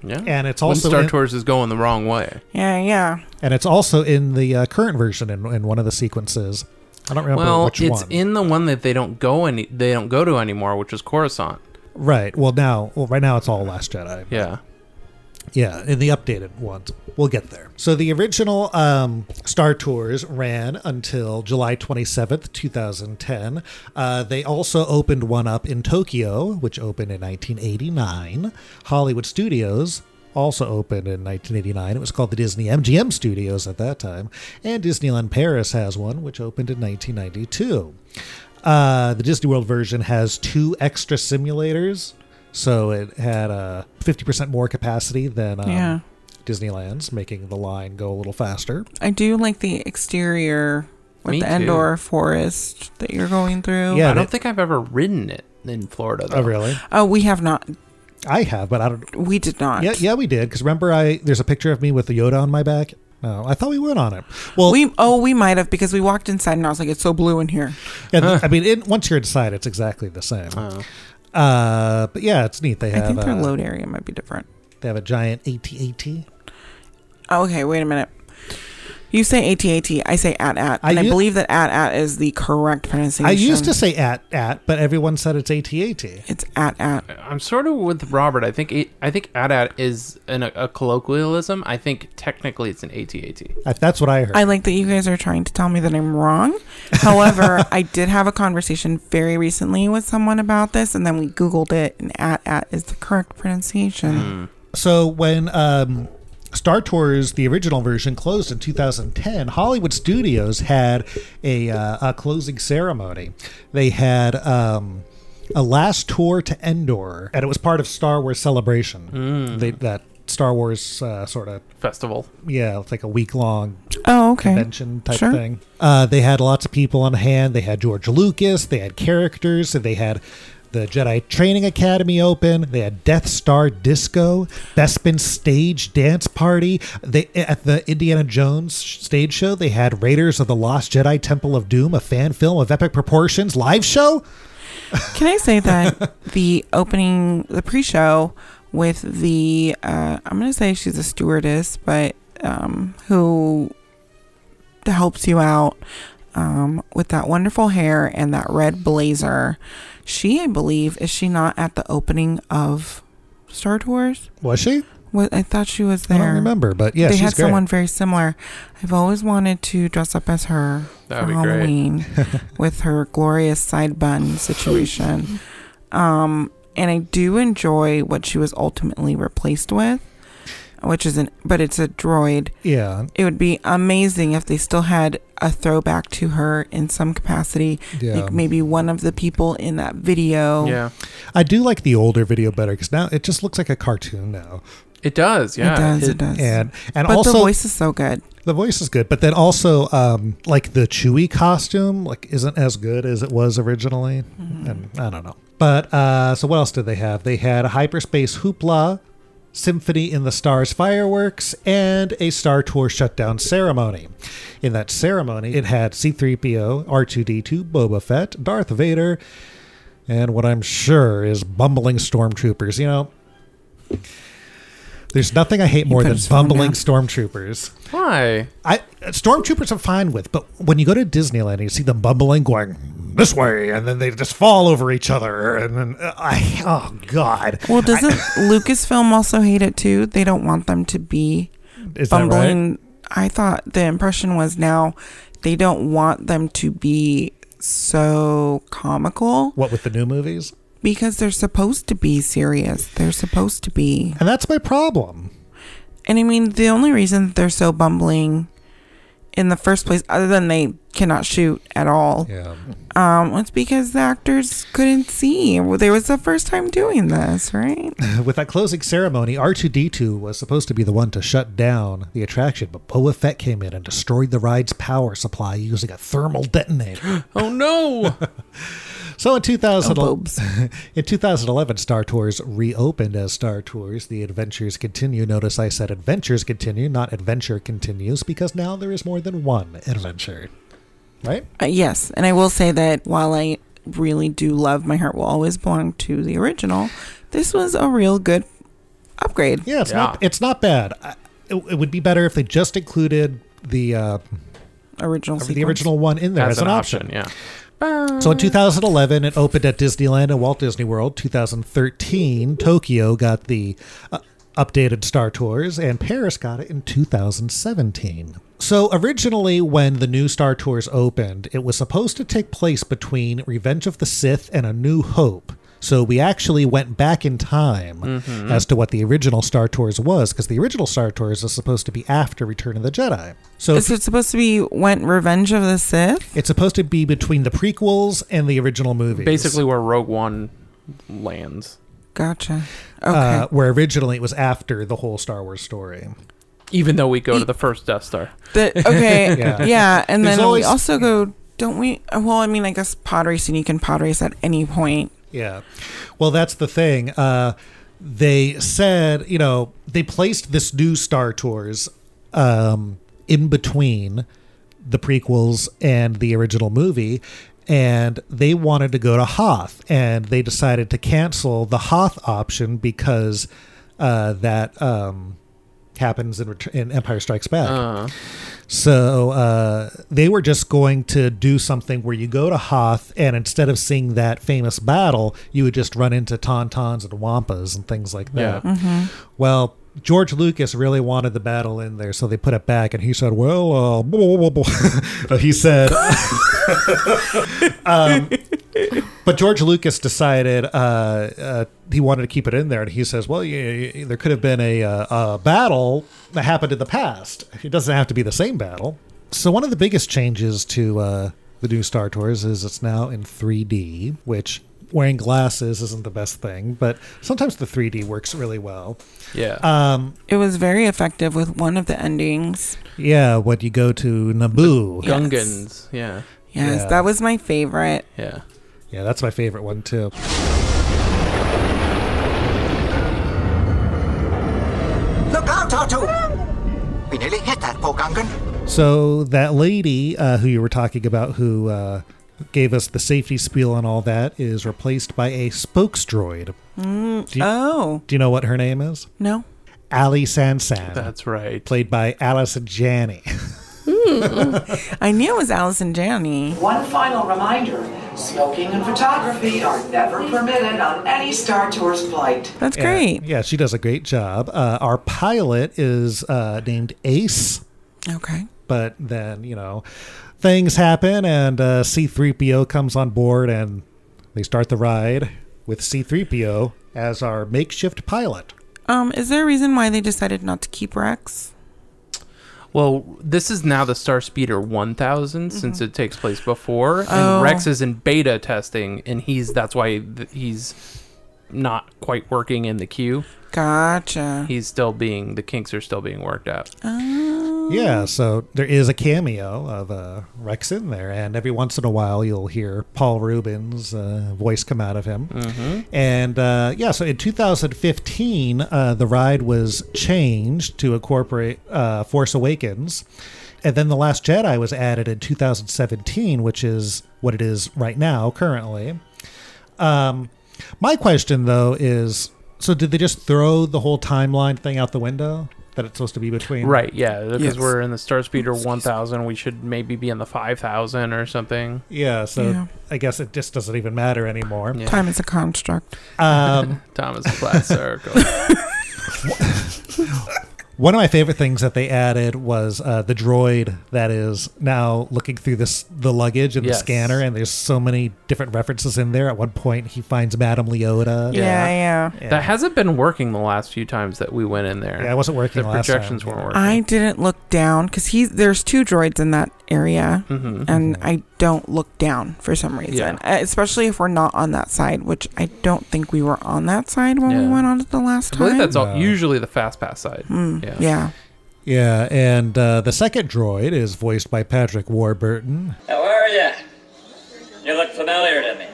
Yeah. And it's When also Star in- Tours is going the wrong way. Yeah, yeah. and it's also in the uh, current version in, in one of the sequences. I don't remember well, which one. Well, it's in the one that they don't go any they don't go to anymore, which is Coruscant. right. Well, now, well, right now it's all Last Jedi. Yeah. Yeah, in the updated ones. We'll get there. So the original um, Star Tours ran until July 27th, 2010. Uh, they also opened one up in Tokyo, which opened in 1989. Hollywood Studios also opened in 1989. It was called the Disney MGM Studios at that time. And Disneyland Paris has one, which opened in 1992. Uh, the Disney World version has two extra simulators. So it had a 50% more capacity than um, Yeah. Disneyland's, making the line go a little faster. I do like the exterior with Me the too. Endor forest that you're going through. Yeah, I don't they- think I've ever ridden it in Florida though. Oh, really? Oh, we have not. I have, but I don't. We did not. Yeah, yeah, we did. Because remember, I there's a picture of me with the Yoda on my back. No, I thought we went on it. Well, we oh we might have because we walked inside and I was like, it's so blue in here. yeah, I mean, it, once you're inside, it's exactly the same. Uh, but yeah, it's neat. They have. I think their uh, load area might be different. They have a giant AT-AT. Oh, okay, wait a minute. You say AT-AT, I say AT-AT. I And I, u- believe that AT-AT is the correct pronunciation. I used to say at at, but everyone said it's AT-AT. It's AT-AT. I'm sort of with Robert. I think it, I think AT-AT is an, a colloquialism. I think technically it's an AT-AT. I, that's what I heard. I like that you guys are trying to tell me that I'm wrong. However, (laughs) I did have a conversation very recently with someone about this, and then we Googled it, and AT-AT is the correct pronunciation. So when um, Star Tours, the original version, closed in 2010, Hollywood Studios had a, uh, a closing ceremony. They had um, a last tour to Endor, and it was part of Star Wars Celebration. Mm. They, that Star Wars uh, sort of Festival. yeah, it's like a week long Oh, okay. convention type Sure. thing. Uh, they had lots of people on hand. They had George Lucas. They had characters. They had the Jedi Training Academy open. They had Death Star Disco, Bespin Stage Dance Party. They at the Indiana Jones stage show. They had Raiders of the Lost Jedi Temple of Doom, a fan film of epic proportions, live show. Can I say that (laughs) the opening, the pre-show with the, uh, I'm going to say she's a stewardess, but um, who helps you out um, with that wonderful hair and that red blazer. She, I believe, is she not at the opening of Star Tours? Was she? What I thought she was there. I don't remember, but yeah, they she's had great. someone very similar. I've always wanted to dress up as her That'd for. Halloween (laughs) with her glorious side bun situation. Um, and I do enjoy what she was ultimately replaced with, which is an but it's a droid. Yeah. It would be amazing if they still had a throwback to her in some capacity. Yeah. Like maybe one of the people in that video. Yeah. I do like the older video better because now it just looks like a cartoon now. It does. Yeah. It does, it does. And and but also the voice is so good. The voice is good, but then also um, like the Chewie costume like isn't as good as it was originally, and I don't know. But uh, so what else did they have? They had a hyperspace hoopla, Symphony in the Stars fireworks, and a Star Tour shutdown ceremony. In that ceremony, it had C-3PO, R2D2, Boba Fett, Darth Vader, and what I'm sure is bumbling stormtroopers. You know. There's nothing I hate more than bumbling down. stormtroopers. Why? I stormtroopers I'm fine with, but when you go to Disneyland, and you see them bumbling, going this way, and then they just fall over each other, and then uh, I oh god. Well, doesn't (laughs) Lucasfilm also hate it too? They don't want them to be Is that right? bumbling. I thought the impression was now they don't want them to be so comical What with the new movies? Because they're supposed to be serious. They're supposed to be. And that's my problem. And I mean, the only reason they're so bumbling in the first place, other than they cannot shoot at all, Yeah. um, was because the actors couldn't see. Well, They was the first time doing this, right? (laughs) With that closing ceremony, R2D2 was supposed to be the one to shut down the attraction, but Boba Fett came in and destroyed the ride's power supply using a thermal detonator. (gasps) Oh no! (laughs) So in 2000, Oh, (laughs) in 2011, Star Tours reopened as Star Tours. The adventures continue. Notice I said adventures continue, not adventure continues, because now there is more than one adventure. Right? Uh, yes, and I will say that while I really do love My Heart Will Always Belong to the original, this was a real good upgrade. Yeah, it's not it's not bad. I- It, it would be better if they just included the uh, Original the sequence. original one in there as, As an, an option. option, yeah. So in 2011, it opened at Disneyland and Walt Disney World. 2013, Tokyo got the uh, updated Star Tours, and Paris got it in 2017. So originally, when the new Star Tours opened, it was supposed to take place between Revenge of the Sith and A New Hope. So we actually went back in time Mhm. as to what the original Star Tours was, because the original Star Tours is supposed to be after Return of the Jedi. So Is it supposed to be went Revenge of the Sith? it's supposed to be between the prequels and the original movies. Basically, where Rogue One lands. Gotcha. Okay. uh, where originally it was after the whole Star Wars story. Even though we go to the first Death Star. The, okay. (laughs) Yeah. yeah. And There's then always- we also go. Don't we? Well, I mean, I guess pod racing. You can pod race at any point. Yeah. Well, that's the thing. Uh, they said, you know, they placed this new Star Tours um, in between the prequels and the original movie. And they wanted to go to Hoth, and they decided to cancel the Hoth option because uh, that um, happens in, in Empire Strikes Back. Uh. So uh, they were just going to do something where you go to Hoth, and instead of seeing that famous battle, you would just run into tauntauns and wampas and things like that. Yeah. Mhm. Well, George Lucas really wanted the battle in there, so they put it back, and he said, "Well, uh, blah, (laughs) blah, blah, blah." he said." (laughs) um, but George Lucas decided uh, uh, he wanted to keep it in there, and he says, "Well, yeah, yeah, there could have been a, uh, a battle that happened in the past. It doesn't have to be the same battle." So one of the biggest changes to uh, the new Star Tours is it's now in 3D, which wearing glasses isn't the best thing, but sometimes the 3D works really well. Yeah. Um, It was very effective with one of the endings. yeah, when you go to Naboo. Gungans. Yeah. Yes, Yeah. that was my favorite. Yeah. Yeah, that's my favorite one too. Look out, R2! We nearly hit that poor Gungan. So that lady uh, who you were talking about, who uh, gave us the safety spiel and all that, is replaced by a spokes droid. Mm, Do you- oh, Do you know what her name is? no. Aly San San. That's right. Played by Allison Janney. (laughs) I knew it was Allison Janney. One final reminder smoking and photography are never permitted on any Star Tours flight. That's Yeah, great. Yeah, she does a great job. Uh, our pilot is uh, named Ace. Okay. But then, you know, things happen and uh, C3PO comes on board and they start the ride with C3PO as our makeshift pilot. Um, is there a reason why they decided not to keep Rex? Well, this is now the Star Speeder 1000 mm-hmm. since it takes place before, and Oh. Rex is in beta testing, and he's that's why th- he's not quite working in the queue. Gotcha. He's still being the kinks are still being worked out. Oh. Yeah, so there is a cameo of uh, Rex in there, and every once in a while you'll hear Paul Reubens' uh, voice come out of him. Mhm. And uh, yeah, so in 2015, uh, the ride was changed to incorporate uh, Force Awakens. And then The Last Jedi was added in 2017, which is what it is right now, currently. Um, my question, though, is so did they just throw the whole timeline thing out the window? That it's supposed to be between Right, yeah, because Yes. we're in the Star Speeder 1000, we should maybe be in the 5000 or something. Yeah, so Yeah. I guess it just doesn't even matter anymore. Time is a construct. Um, (laughs) Time is a flat (laughs) circle. (laughs) one of my favorite things that they added was uh, the droid that is now looking through this the luggage and Yes. the scanner, and there's so many different references in there. At one point, he finds Madame Leota. Yeah, yeah. That hasn't been working the last few times that we went in there. Yeah, it wasn't working The last projections time, weren't working. I didn't look down because he's there's two droids in that area, Mhm. and I don't look down for some reason, uh, especially if we're not on that side, which I don't think we were on that side when we went on it the last time. I time. believe that's all, usually the fast pass side. Mm, yeah. yeah. Yeah, and uh, the second droid is voiced by Patrick Warburton. How are you? You look familiar to me.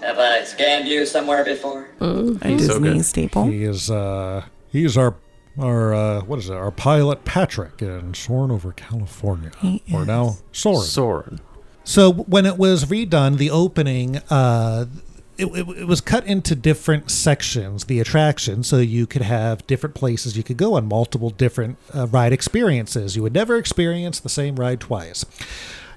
Have I scanned you somewhere before? a Disney staple. He is uh, he's our our uh, what is it? Our pilot Patrick in Soarin' over California. He or now Soarin'. Soarin'. So when it was redone, the opening, uh, it, it, it was cut into different sections, the attraction, so you could have different places you could go on, multiple different uh, ride experiences. You would never experience the same ride twice.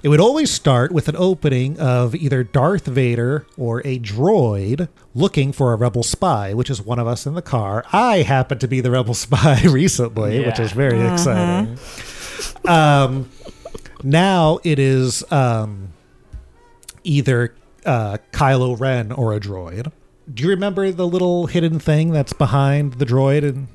It would always start with an opening of either Darth Vader or a droid looking for a rebel spy, which is one of us in the car. I happen to be the rebel (laughs) spy recently, which is very Mhm. exciting. Um, now it is um, either uh, Kylo Ren or a droid. Do you remember the little hidden thing that's behind the droid? And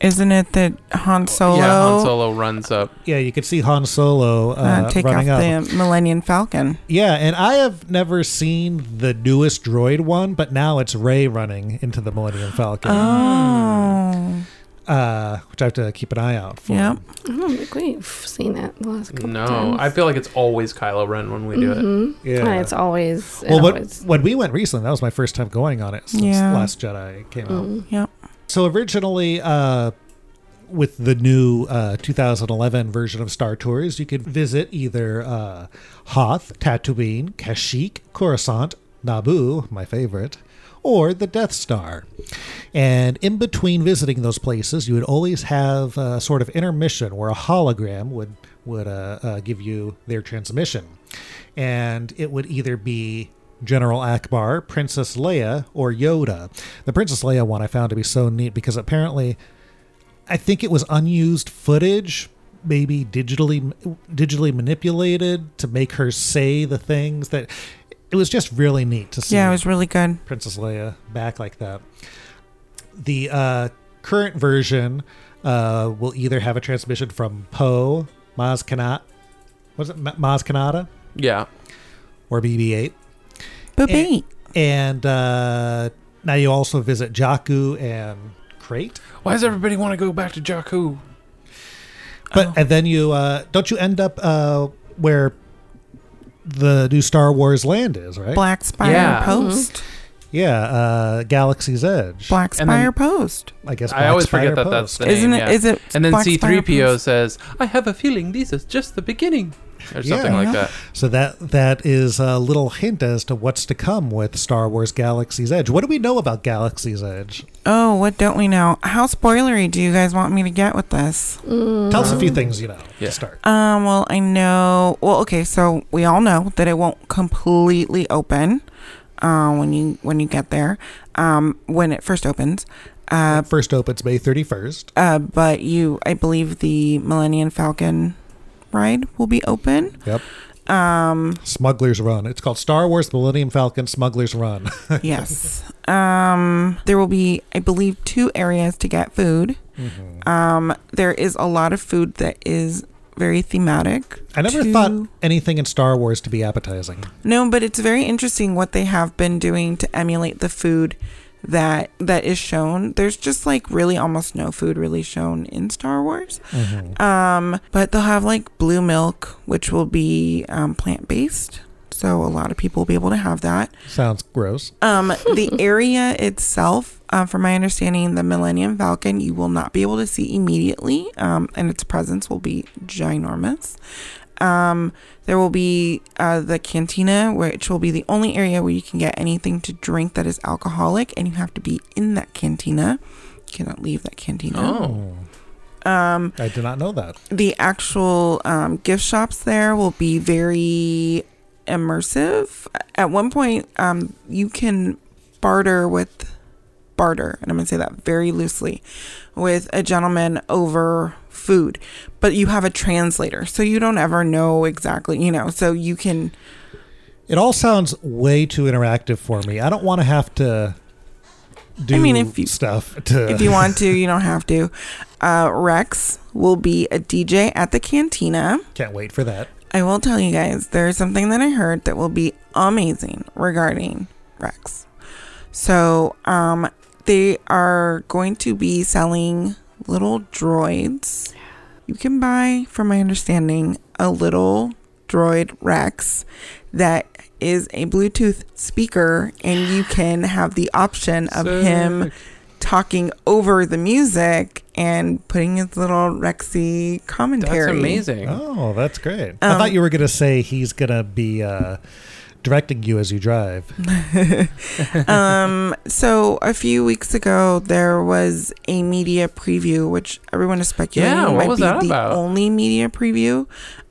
Isn't it that Han Solo, Yeah, Han Solo runs up. yeah, you could see Han Solo uh, uh, take off up. the Millennium Falcon? Yeah, and I have never seen the newest droid one, but now it's Rey running into the Millennium Falcon. Oh, Uh, which I have to keep an eye out for. yep. I don't think we've seen that the last couple No, times. I feel like it's always Kylo Ren when we do it. Mhm. Yeah. It's always. it Well, when, always- when we went recently, that was my first time going on it since Yeah. Last Jedi came out. Mm. Yep. So originally, uh, with the new uh, 2011 version of Star Tours, you could visit either uh, Hoth, Tatooine, Kashyyyk, Coruscant, Naboo, my favorite, or the Death Star. And in between visiting those places, you would always have a sort of intermission where a hologram would would uh, uh, give you their transmission, and it would either be General Ackbar, Princess Leia, or Yoda. The Princess Leia one I found to be so neat because apparently, I think it was unused footage, maybe digitally digitally manipulated to make her say the things that. It was just really neat to see. Yeah, it was really good. Princess Leia back like that. The uh, current version uh, will either have a transmission from Poe, Maz Kanata, was it Maz Kanata? Yeah. Or BB-8. BB-8. And, and uh, now you also visit Jakku and Crait. Why does everybody want to go back to Jakku? But and then you uh, don't you end up uh, where the new Star Wars land is, right? Black Spire Yeah. Post. Yeah, uh, Galaxy's Edge. Black And then- Spire Post. I guess I always Spire forget that Post. that's the name. Isn't it- yeah. is it And then Black Spire C3PO Post? says, "I have a feeling this is just the beginning," or something Yeah. like that. So that that is a little hint as to what's to come with Star Wars Galaxy's Edge. What do we know about Galaxy's Edge? Oh, what don't we know? How spoilery do you guys want me to get with this? Tell us a few things you know Yeah. to start. Um, well, I know. Well, okay, so we all know that it won't completely open uh, when you when you get there. Um, when it first opens. Uh, First opens May 31st. uh, but you, I believe the Millennium Falcon ride will be open. Yep. Um, Smuggler's Run. It's called Star Wars Millennium Falcon Smuggler's Run. (laughs) yes. Um, there will be, I believe, two areas to get food. Mm-hmm. Um, there is a lot of food that is very thematic. I never to- thought anything in Star Wars to be appetizing. No, but it's very interesting what they have been doing to emulate the food that that is shown. There's just like really almost no food really shown in Star Wars. Mhm. Um, but they'll have like blue milk, which will be um, plant based. So a lot of people will be able to have that. Sounds gross. Um, the (laughs) area itself, uh, from my understanding, the Millennium Falcon, you will not be able to see immediately, um, and its presence will be ginormous. Um, there will be uh, the cantina, which will be the only area where you can get anything to drink that is alcoholic, and you have to be in that cantina. You cannot leave that cantina. Oh. Um, I did not know that. the actual um, gift shops there will be very immersive. At one point, um, you can barter with barter, and I'm going to say that very loosely, with a gentleman over food, but you have a translator, so you don't ever know exactly, you know, so you can. It all sounds way too interactive for me. I don't want to have to do I mean, if you- stuff to if you want to, you don't have to. Uh, Rex will be a DJ at the cantina. Can't wait for that. I will tell you guys, there's something that I heard that will be amazing regarding Rex. So, um, they are going to be selling little droids. You can buy, from my understanding, a little droid Rex that is a Bluetooth speaker, and you can have the option of him talking over the music and putting his little Rexy commentary. That's amazing. Oh, that's great. I Um, thought you were going to say he's going to be uh, directing you as you drive. (laughs) um, so a few weeks ago, there was a media preview, which everyone is speculating Yeah, what might was be that the about? only media preview.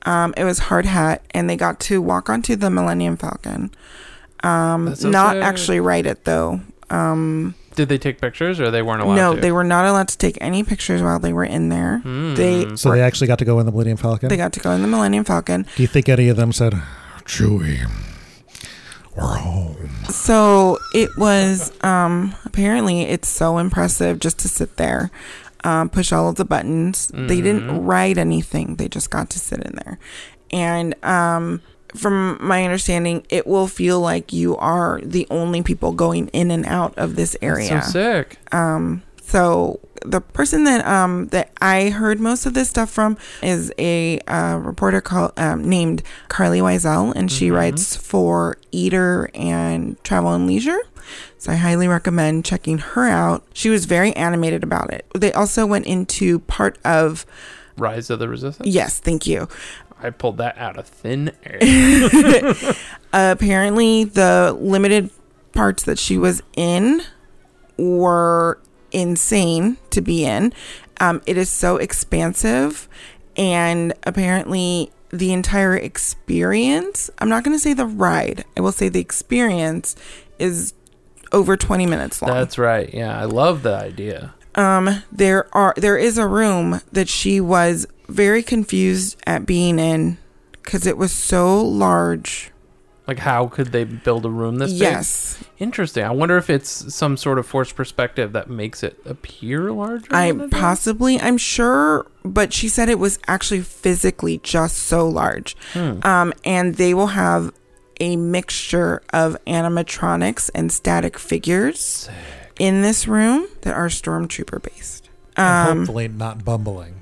Um, it was hard hat, and they got to walk onto the Millennium Falcon. Um, so not sick. actually ride it though. Um, Did they take pictures, or they weren't allowed no, to? they were not allowed to take any pictures while they were in there. Hmm. They So they actually got to go in the Millennium Falcon? they got to go in the Millennium Falcon. Do you think any of them said, Chewie, we're home? So it was um apparently it's so impressive just to sit there, um, push all of the buttons. They didn't Mhm. write anything; they just got to sit in there, and um, from my understanding, it will feel like you are the only people going in and out of this area. That's so sick. Um, so the person that um that I heard most of this stuff from is a uh, reporter called um, named Carlye Wisel, and she Mhm. writes for Eater and Travel and Leisure. So I highly recommend checking her out. She was very animated about it. They also went into part of Rise of the Resistance. yes, thank you. I pulled that out of thin air. (laughs) apparently the limited parts that she was in were insane to be in. Um, it is so expansive, and apparently, the entire experience I'm not going to say the ride, I will say the experience is over 20 minutes long. That's right. Yeah, I love the idea. Um, there are there is a room that she was very confused at being in because it was so large. Like, how could they build a room this big? Yes. Interesting. I wonder if it's some sort of forced perspective that makes it appear larger. I than it is? possibly, I'm sure, but she said it was actually physically just so large. Hmm. Um, and they will have a mixture of animatronics and static figures in this room that are stormtrooper based. Um, hopefully not bumbling.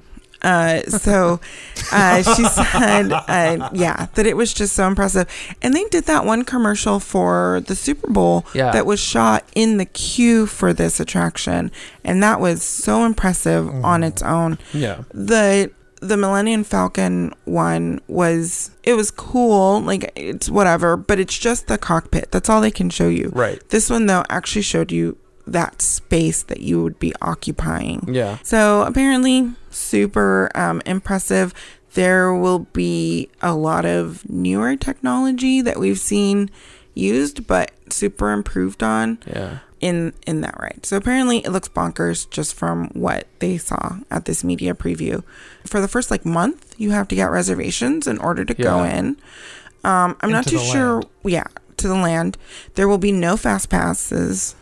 Uh, so uh, she (laughs) said, uh, yeah, that it was just so impressive. And they did that one commercial for the Super Bowl Yeah. that was shot in the queue for this attraction. And that was so impressive on its own. Yeah. The the Millennium Falcon one was it was cool, like it's whatever, but it's just the cockpit. That's all they can show you. Right. This one though actually showed you that space that you would be occupying. Yeah. So apparently, super um, impressive. There will be a lot of newer technology that we've seen used, but super improved on. Yeah. In in that ride. So apparently, it looks bonkers just from what they saw at this media preview. For the first like month, you have to get reservations in order to go Yeah. in. Um, I'm not too sure. land. Yeah, to the land. There will be no fast passes.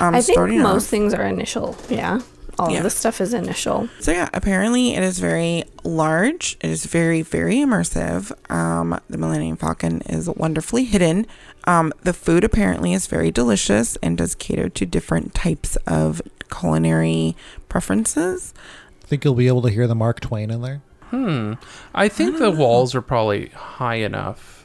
Um, I think most off. things are initial. Yeah. All Yeah. of this stuff is initial. So yeah, apparently it is very large. It is very very immersive. Um, the Millennium Falcon is wonderfully hidden. Um, the food apparently is very delicious and does cater to different types of culinary preferences. I Think you'll be able to hear the Mark Twain in there? Hmm. I think the walls are probably high enough,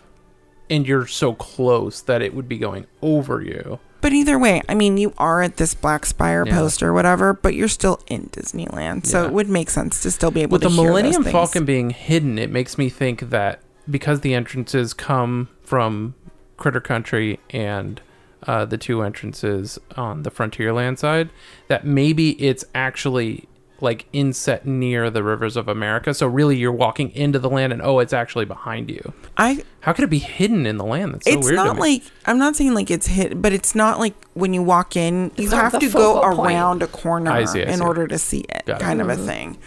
and you're so close that it would be going over you. But either way, I mean, you are at this Black Spire Yeah. post or whatever, but you're still in Disneyland, so Yeah. it would make sense to still be able With to With the Millennium. Falcon being hidden, it makes me think that because the entrances come from Critter Country and uh, the two entrances on the Frontierland side, that maybe it's actually like inset near the rivers of America. So really, you're walking into the land, and oh, it's actually behind you. I How could it be hidden in the land? That's so it's weird. to not like I'm not saying like it's hit, but it's not like when you walk in, you It's have to go point. around a corner I see, I in see. order to see it, Got it. kind of a Mm-hmm. thing.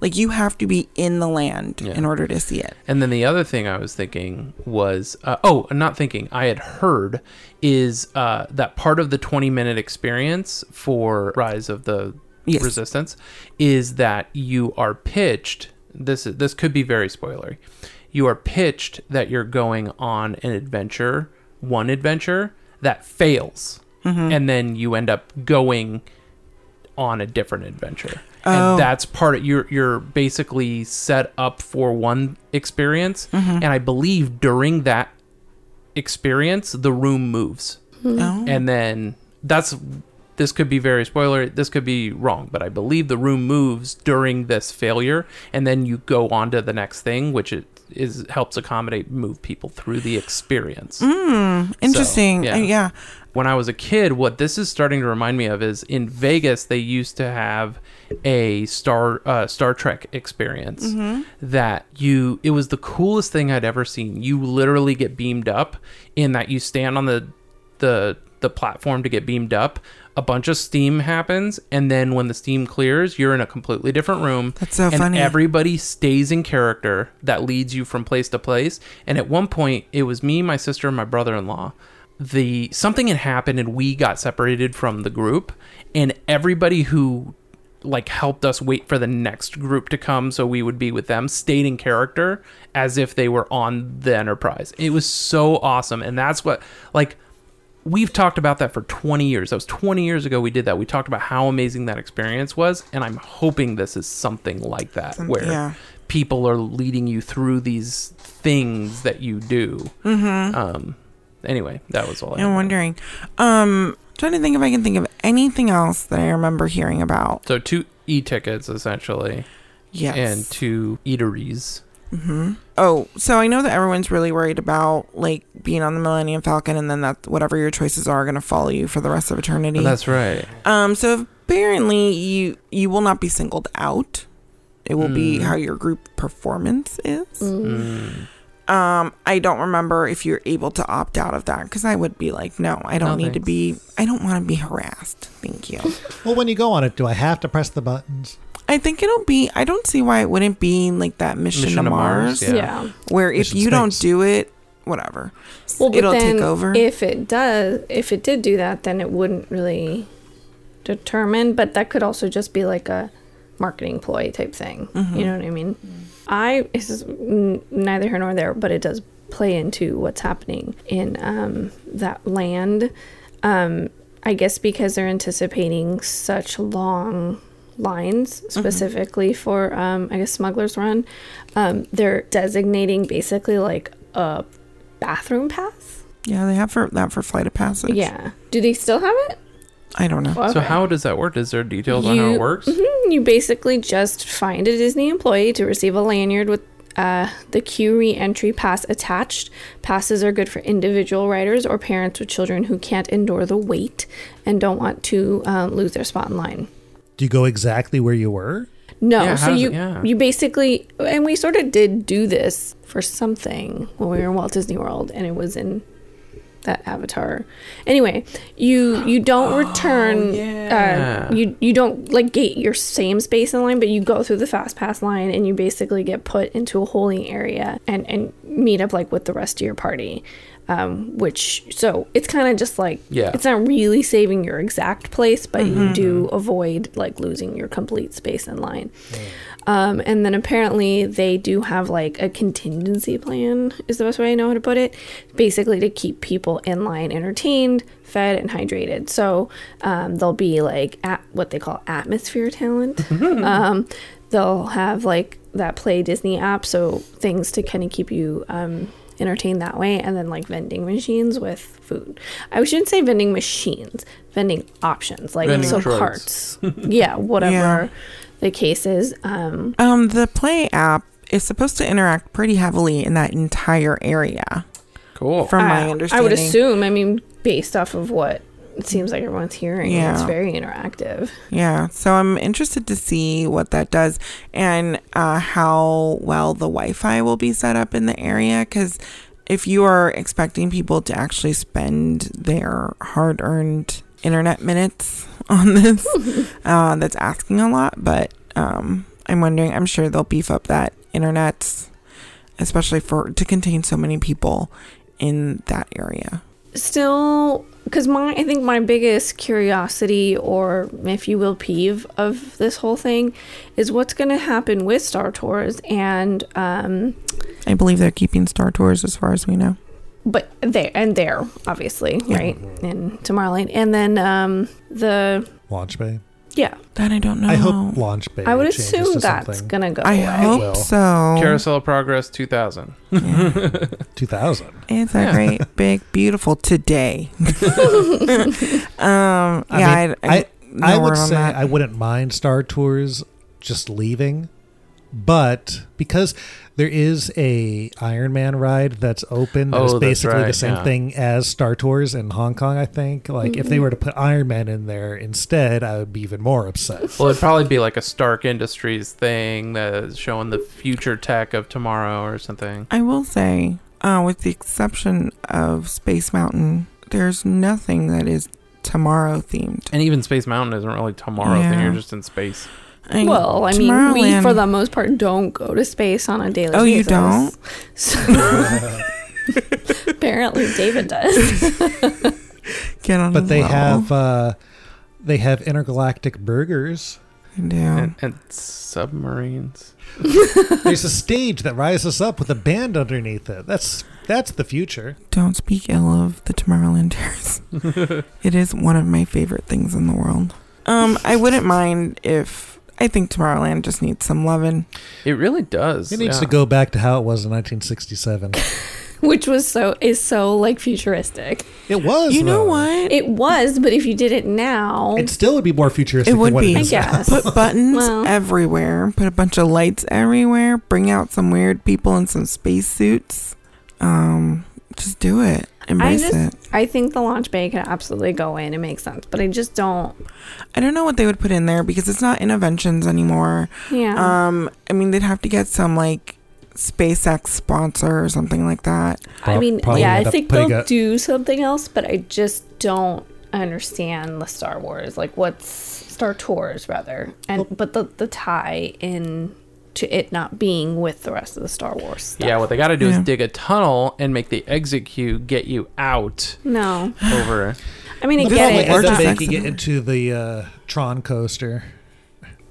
Like you have to be in the land Yeah. in order to see it. And then the other thing I was thinking was, uh, oh, not thinking, I had heard is uh, that part of the 20 minute experience for Rise of the Yes. Resistance is that you are pitched. This this could be very spoilery. You are pitched that you're going on an adventure, one adventure that fails, Mhm. and then you end up going on a different adventure. Oh. And that's part of you're you're basically set up for one experience Mhm. and I believe during that experience the room moves. Oh. And then that's this could be very spoiler, this could be wrong, but I believe the room moves during this failure and then you go on to the next thing which it is helps accommodate move people through the experience. Mm, interesting. Uh, yeah. When I was a kid, what this is starting to remind me of is in Vegas they used to have a Star uh, Star Trek experience Mhm. that you it was the coolest thing I'd ever seen. You literally get beamed up in that you stand on the the the platform to get beamed up. A bunch of steam happens, and then when the steam clears, you're in a completely different room. That's so and funny. Everybody stays in character that leads you from place to place. And at one point, it was me, my sister, and my brother-in-law. The something had happened, and we got separated from the group. And everybody who like helped us wait for the next group to come so we would be with them stayed in character as if they were on the enterprise it was so awesome and that's what like we've talked about that for 20 years that was 20 years ago we did that we talked about how amazing that experience was and i'm hoping this is something like that Some- where yeah. people are leading you through these things that you do Mhm. um anyway that was all I I'm wondering. Um, trying to think if I can think of anything else that I remember hearing about. so two e-tickets essentially Yes. and two eateries hmm Oh, so I know that everyone's really worried about like being on the Millennium Falcon, and then that whatever your choices are, are going to follow you for the rest of eternity. That's right. Um. So apparently, you you will not be singled out. It will be Mm. how your group performance is. Mm. Um. I don't remember if you're able to opt out of that because I would be like, no, I don't No, need to be. I don't want to be harassed. Thank you. (laughs) Well, when you go on it, do I have to press the buttons? I think it'll be. I don't see why it wouldn't be like that mission, Mission to to Mars, Mars. yeah. Yeah. Where if Mission you don't do it, whatever, Well, but it'll then take over. If it does, if it did do that, then it wouldn't really determine. But that could also just be like a marketing ploy type thing. Mhm. You know what I mean? I this is n- neither here nor there, but it does play into what's happening in um, that land. Um, I guess because they're anticipating such long lines specifically for um, I guess smugglers run um, they're designating basically like a bathroom pass yeah, they have for that for flight of passage. yeah do they still have it I don't know. So how does that work? Is there details on how it works? mhm, you basically just find a Disney employee to receive a lanyard with uh, the queue re-entry pass attached. Passes are good for individual riders or parents with children who can't endure the wait and don't want to uh, lose their spot in line. Do you go exactly where you were? No, Yeah, so you it- yeah. you basically and we sort of did do this for something when we were in Walt Disney World, and it was in that Avatar. Anyway, you you don't (gasps) return. yeah. Uh, you you don't like gate your same space in line, but you go through the fast pass line, and you basically get put into a holding area and and meet up like with the rest of your party. Um, which so it's kind of just like Yeah. it's not really saving your exact place, but you Mhm. do avoid like losing your complete space in line. Um, and then apparently they do have like a contingency plan, is the best way I know how to put it. Basically, to keep people in line entertained, fed, and hydrated. So um, they'll be like at what they call atmosphere talent. (laughs) um, they'll have like that Play Disney app, so things to kind of keep you um, entertained that way, and then like vending machines with food. I shouldn't say vending machines, vending options, like Vending so droids. carts. (laughs) yeah, whatever Yeah. the case is. Um, Um, the Play app is supposed to interact pretty heavily in that entire area. Cool. From my understanding, I would assume. I mean, based off of what it seems like everyone's hearing, Yeah. it's very interactive. Yeah, so I'm interested to see what that does and uh, how well the Wi Fi will be set up in the area. Because if you are expecting people to actually spend their hard earned internet minutes (laughs) on this, (laughs) uh, that's asking a lot. But um, I'm wondering, I'm sure they'll beef up that internet, especially for to contain so many people in that area. Still, because my I think my biggest curiosity, or if you will, peeve of this whole thing, is what's going to happen with Star Tours and um, I believe they're keeping Star Tours as far as we know. but there and there obviously right in Tomorrowland, and then um, the Launch Bay. Yeah That I don't know. I hope Launch Bay. I would assume to that's something. gonna go I away. hope will. so. Carousel of Progress 2000. (laughs) 2000. It's a great, big, beautiful today. (laughs) (laughs) um, I yeah, mean, I, I, no I word would say that. I wouldn't mind Star Tours just leaving, but because there is a Iron Man ride that's open, that is Oh, that's basically the right, same yeah. thing as Star Tours in Hong Kong. I think like if they Mhm. were to put Iron Man in there instead, I would be even more upset. Well, it'd probably be like a Stark Industries thing that's showing the future tech of tomorrow or something. I will say, uh, with the exception of Space Mountain, there's nothing that is tomorrow themed. And even Space Mountain isn't really tomorrow thing. Yeah. You're just in space. I- Well, I mean, we for the most part don't go to space on a daily basis. Oh, you don't? So (laughs) apparently, David does. (laughs) Get on But the they level. have uh, they have intergalactic burgers. I do. And, and submarines. (laughs) There's a stage that rises up with a band underneath it. That's that's the future. Don't speak ill of the Tomorrowlanders. it is one of my favorite things in the world. Um, I wouldn't mind if I think Tomorrowland just needs some loving. It really does. It needs yeah. to go back to how it was in 1967. (laughs) which was so is so like futuristic. It was. You know though. what? It was, but if you did it now, It still would be more futuristic. It would than what be. It is now. Put buttons Well. everywhere. Put a bunch of lights everywhere. Bring out some weird people in some spacesuits. Um, just do it. I Embrace just it. I think the launch bay could absolutely go in. It makes sense, but I just don't. I don't know what they would put in there because it's not Innoventions anymore. Yeah. Um, I mean, they'd have to get some like SpaceX sponsor or something like that. I mean, probably yeah, I think they'll a- do something else, but I just don't understand the Star Wars. Like, what's Star Tours rather, and but the the tie in to it not being with the rest of the Star Wars. Stuff. Yeah, what they got to do Yeah. is dig a tunnel and make the exit queue get you out. No. Over. (laughs) I mean, I They'll get it. end It's not, making it into the uh, Tron coaster.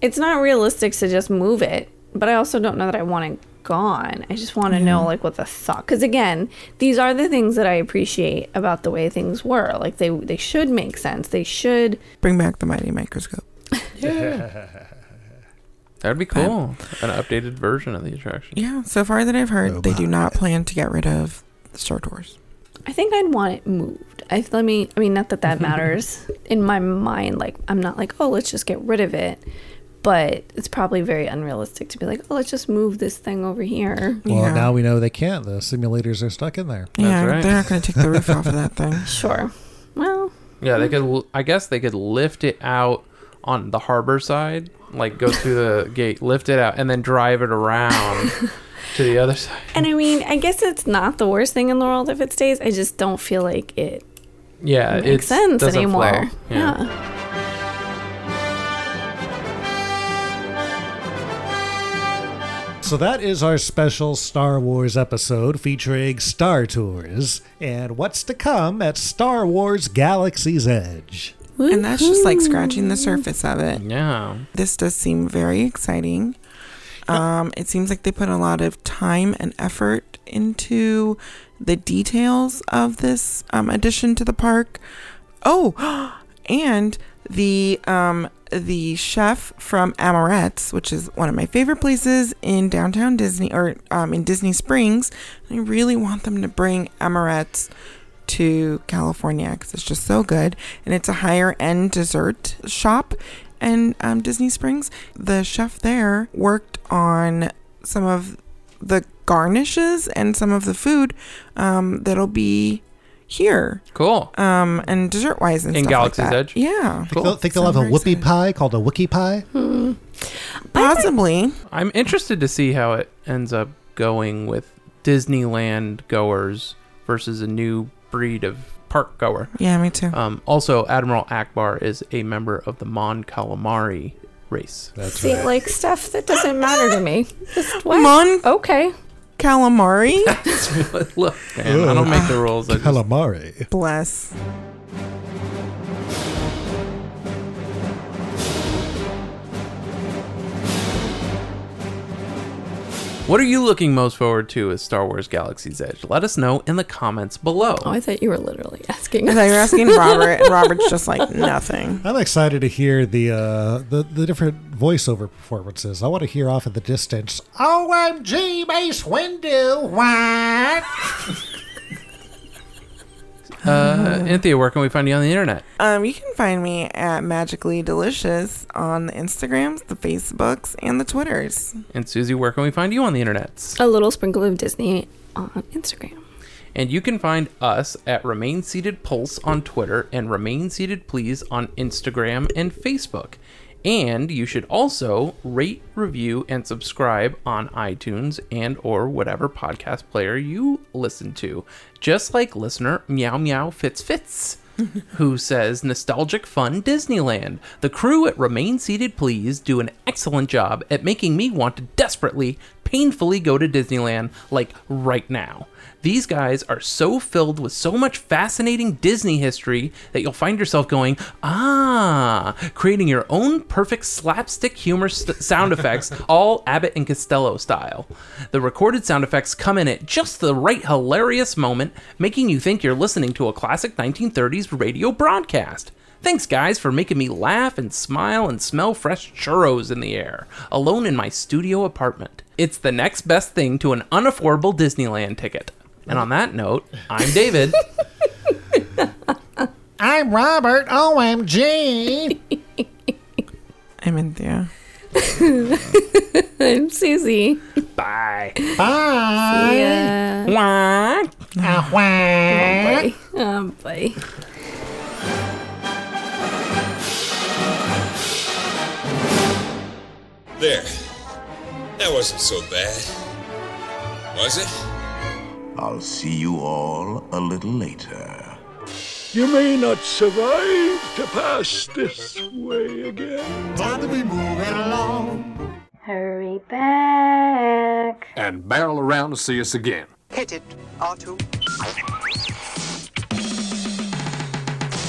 it's not realistic to just move it, but I also don't know that I want it gone. I just want to know like what the thought. Because again, these are the things that I appreciate about the way things were. Like they they should make sense. They should Bring back the mighty microscope. (laughs) That'd be cool. An updated version of the attraction. Yeah. So far that I've heard, they do not plan to get rid of the Star Tours. I think I'd want it moved. I let me. I mean, not that that (laughs) matters in my mind. Like, I'm not like, oh, let's just get rid of it. But it's probably very unrealistic to be like, oh, let's just move this thing over here. Well, now we know they can't. The simulators are stuck in there. yeah, they're not going to take the roof off of that thing. (laughs) Sure. Well, Yeah, they could. I guess they could lift it out on the harbor side, like go through the gate, lift it out, and then drive it around (laughs) to the other side. and I mean, I guess it's not the worst thing in the world if it stays. I just don't feel like it Yeah, it makes sense anymore. flow. yeah. So that is our special Star Wars episode featuring Star Tours and what's to come at Star Wars Galaxy's Edge. And that's just like scratching the surface of it. Yeah. This does seem very exciting. Um, it seems like they put a lot of time and effort into the details of this um, addition to the park. Oh, (gasps) and the um, the chef from Amorette's, which is one of my favorite places in downtown Disney or um, in Disney Springs. I really want them to bring Amorette's to California because it's just so good. And it's a higher end dessert shop in um, Disney Springs. The chef there worked on some of the garnishes and some of the food um, that'll be here. Cool. Um, and dessert wise and In stuff Galaxy's like that. Edge? Yeah. Think, they'll, think they'll have a whoopie pie called a Wookie pie? Possibly. I'm interested to see how it ends up going with Disneyland goers versus a new breed of park goer. Yeah, me too. Um, also, Admiral Ackbar is a member of the Mon Calamari race. That's See, like stuff that doesn't matter to me. Just what? Mon okay. Calamari. (laughs) Look, man, I don't make the rules. I just- Calamari. Bless. What are you looking most forward to as Star Wars Galaxy's Edge? Let us know in the comments below. Oh, I thought you were literally asking. I thought you were asking Robert, and Robert's just like (laughs) nothing. I'm excited to hear the uh, the the different voiceover performances. I want to hear off in the distance. OMG, Mace Windu, what? (laughs) Uh, Anthea, where can we find you on the internet? Um, you can find me at Magically Delicious on the Instagrams, the Facebooks, and the Twitters. And Susie, where can we find you on the internet? A little sprinkle of Disney on Instagram. And you can find us at Remain Seated Pulse on Twitter and Remain Seated Please on Instagram and Facebook. And you should also rate, review, and subscribe on iTunes and or whatever podcast player you listen to. Just like listener Meow Meow Fits Fits. (laughs) who says nostalgic fun Disneyland. The crew at Remain Seated Please do an excellent job at making me want to desperately, painfully go to Disneyland like right now. These guys are so filled with so much fascinating Disney history that you'll find yourself going, ah, creating your own perfect slapstick humor st- sound effects, (laughs) all Abbott and Costello style. The recorded sound effects come in at just the right hilarious moment, making you think you're listening to a classic 1930s radio broadcast. Thanks, guys, for making me laugh and smile and smell fresh churros in the air, alone in my studio apartment. It's the next best thing to an unaffordable Disneyland ticket. And on that note, I'm David. (laughs) I'm Robert. OMG. I'm Inthea. (laughs) I'm Susie. Bye. Bye. See ya. Wah. Ah, wah. Oh, bye. Oh, bye. There. That wasn't so bad. Was it? I'll see you all a little later. You may not survive to pass this way again. Time to be moving along. Hurry back. And barrel around to see us again. Hit it, R2.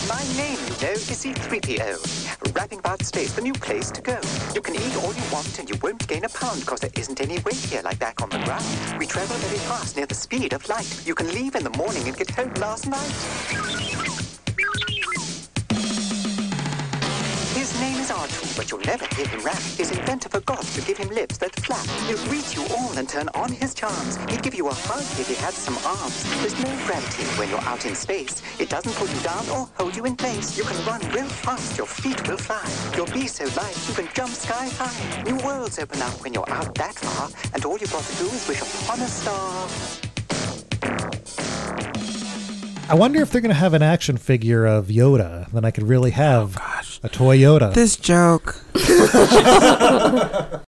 My name, you know, is C-3PO. Rapping about space, the new place to go. You can eat all you want and you won't gain a pound because there isn't any weight here like back on the ground. We travel very fast, near the speed of light. You can leave in the morning and get home last night. Name is R2, but you'll never hear him rap. His inventor forgot to give him lips that flap. He'll greet you all and turn on his charms. He'd give you a hug if he had some arms. There's no gravity when you're out in space. It doesn't pull you down or hold you in place. You can run real fast, your feet will fly. You'll be so light, you can jump sky high. New worlds open up when you're out that far, and all you've got to do is wish upon a star. I wonder if they're going to have an action figure of Yoda. Then I could really have oh, a toy Yoda. This joke. (laughs)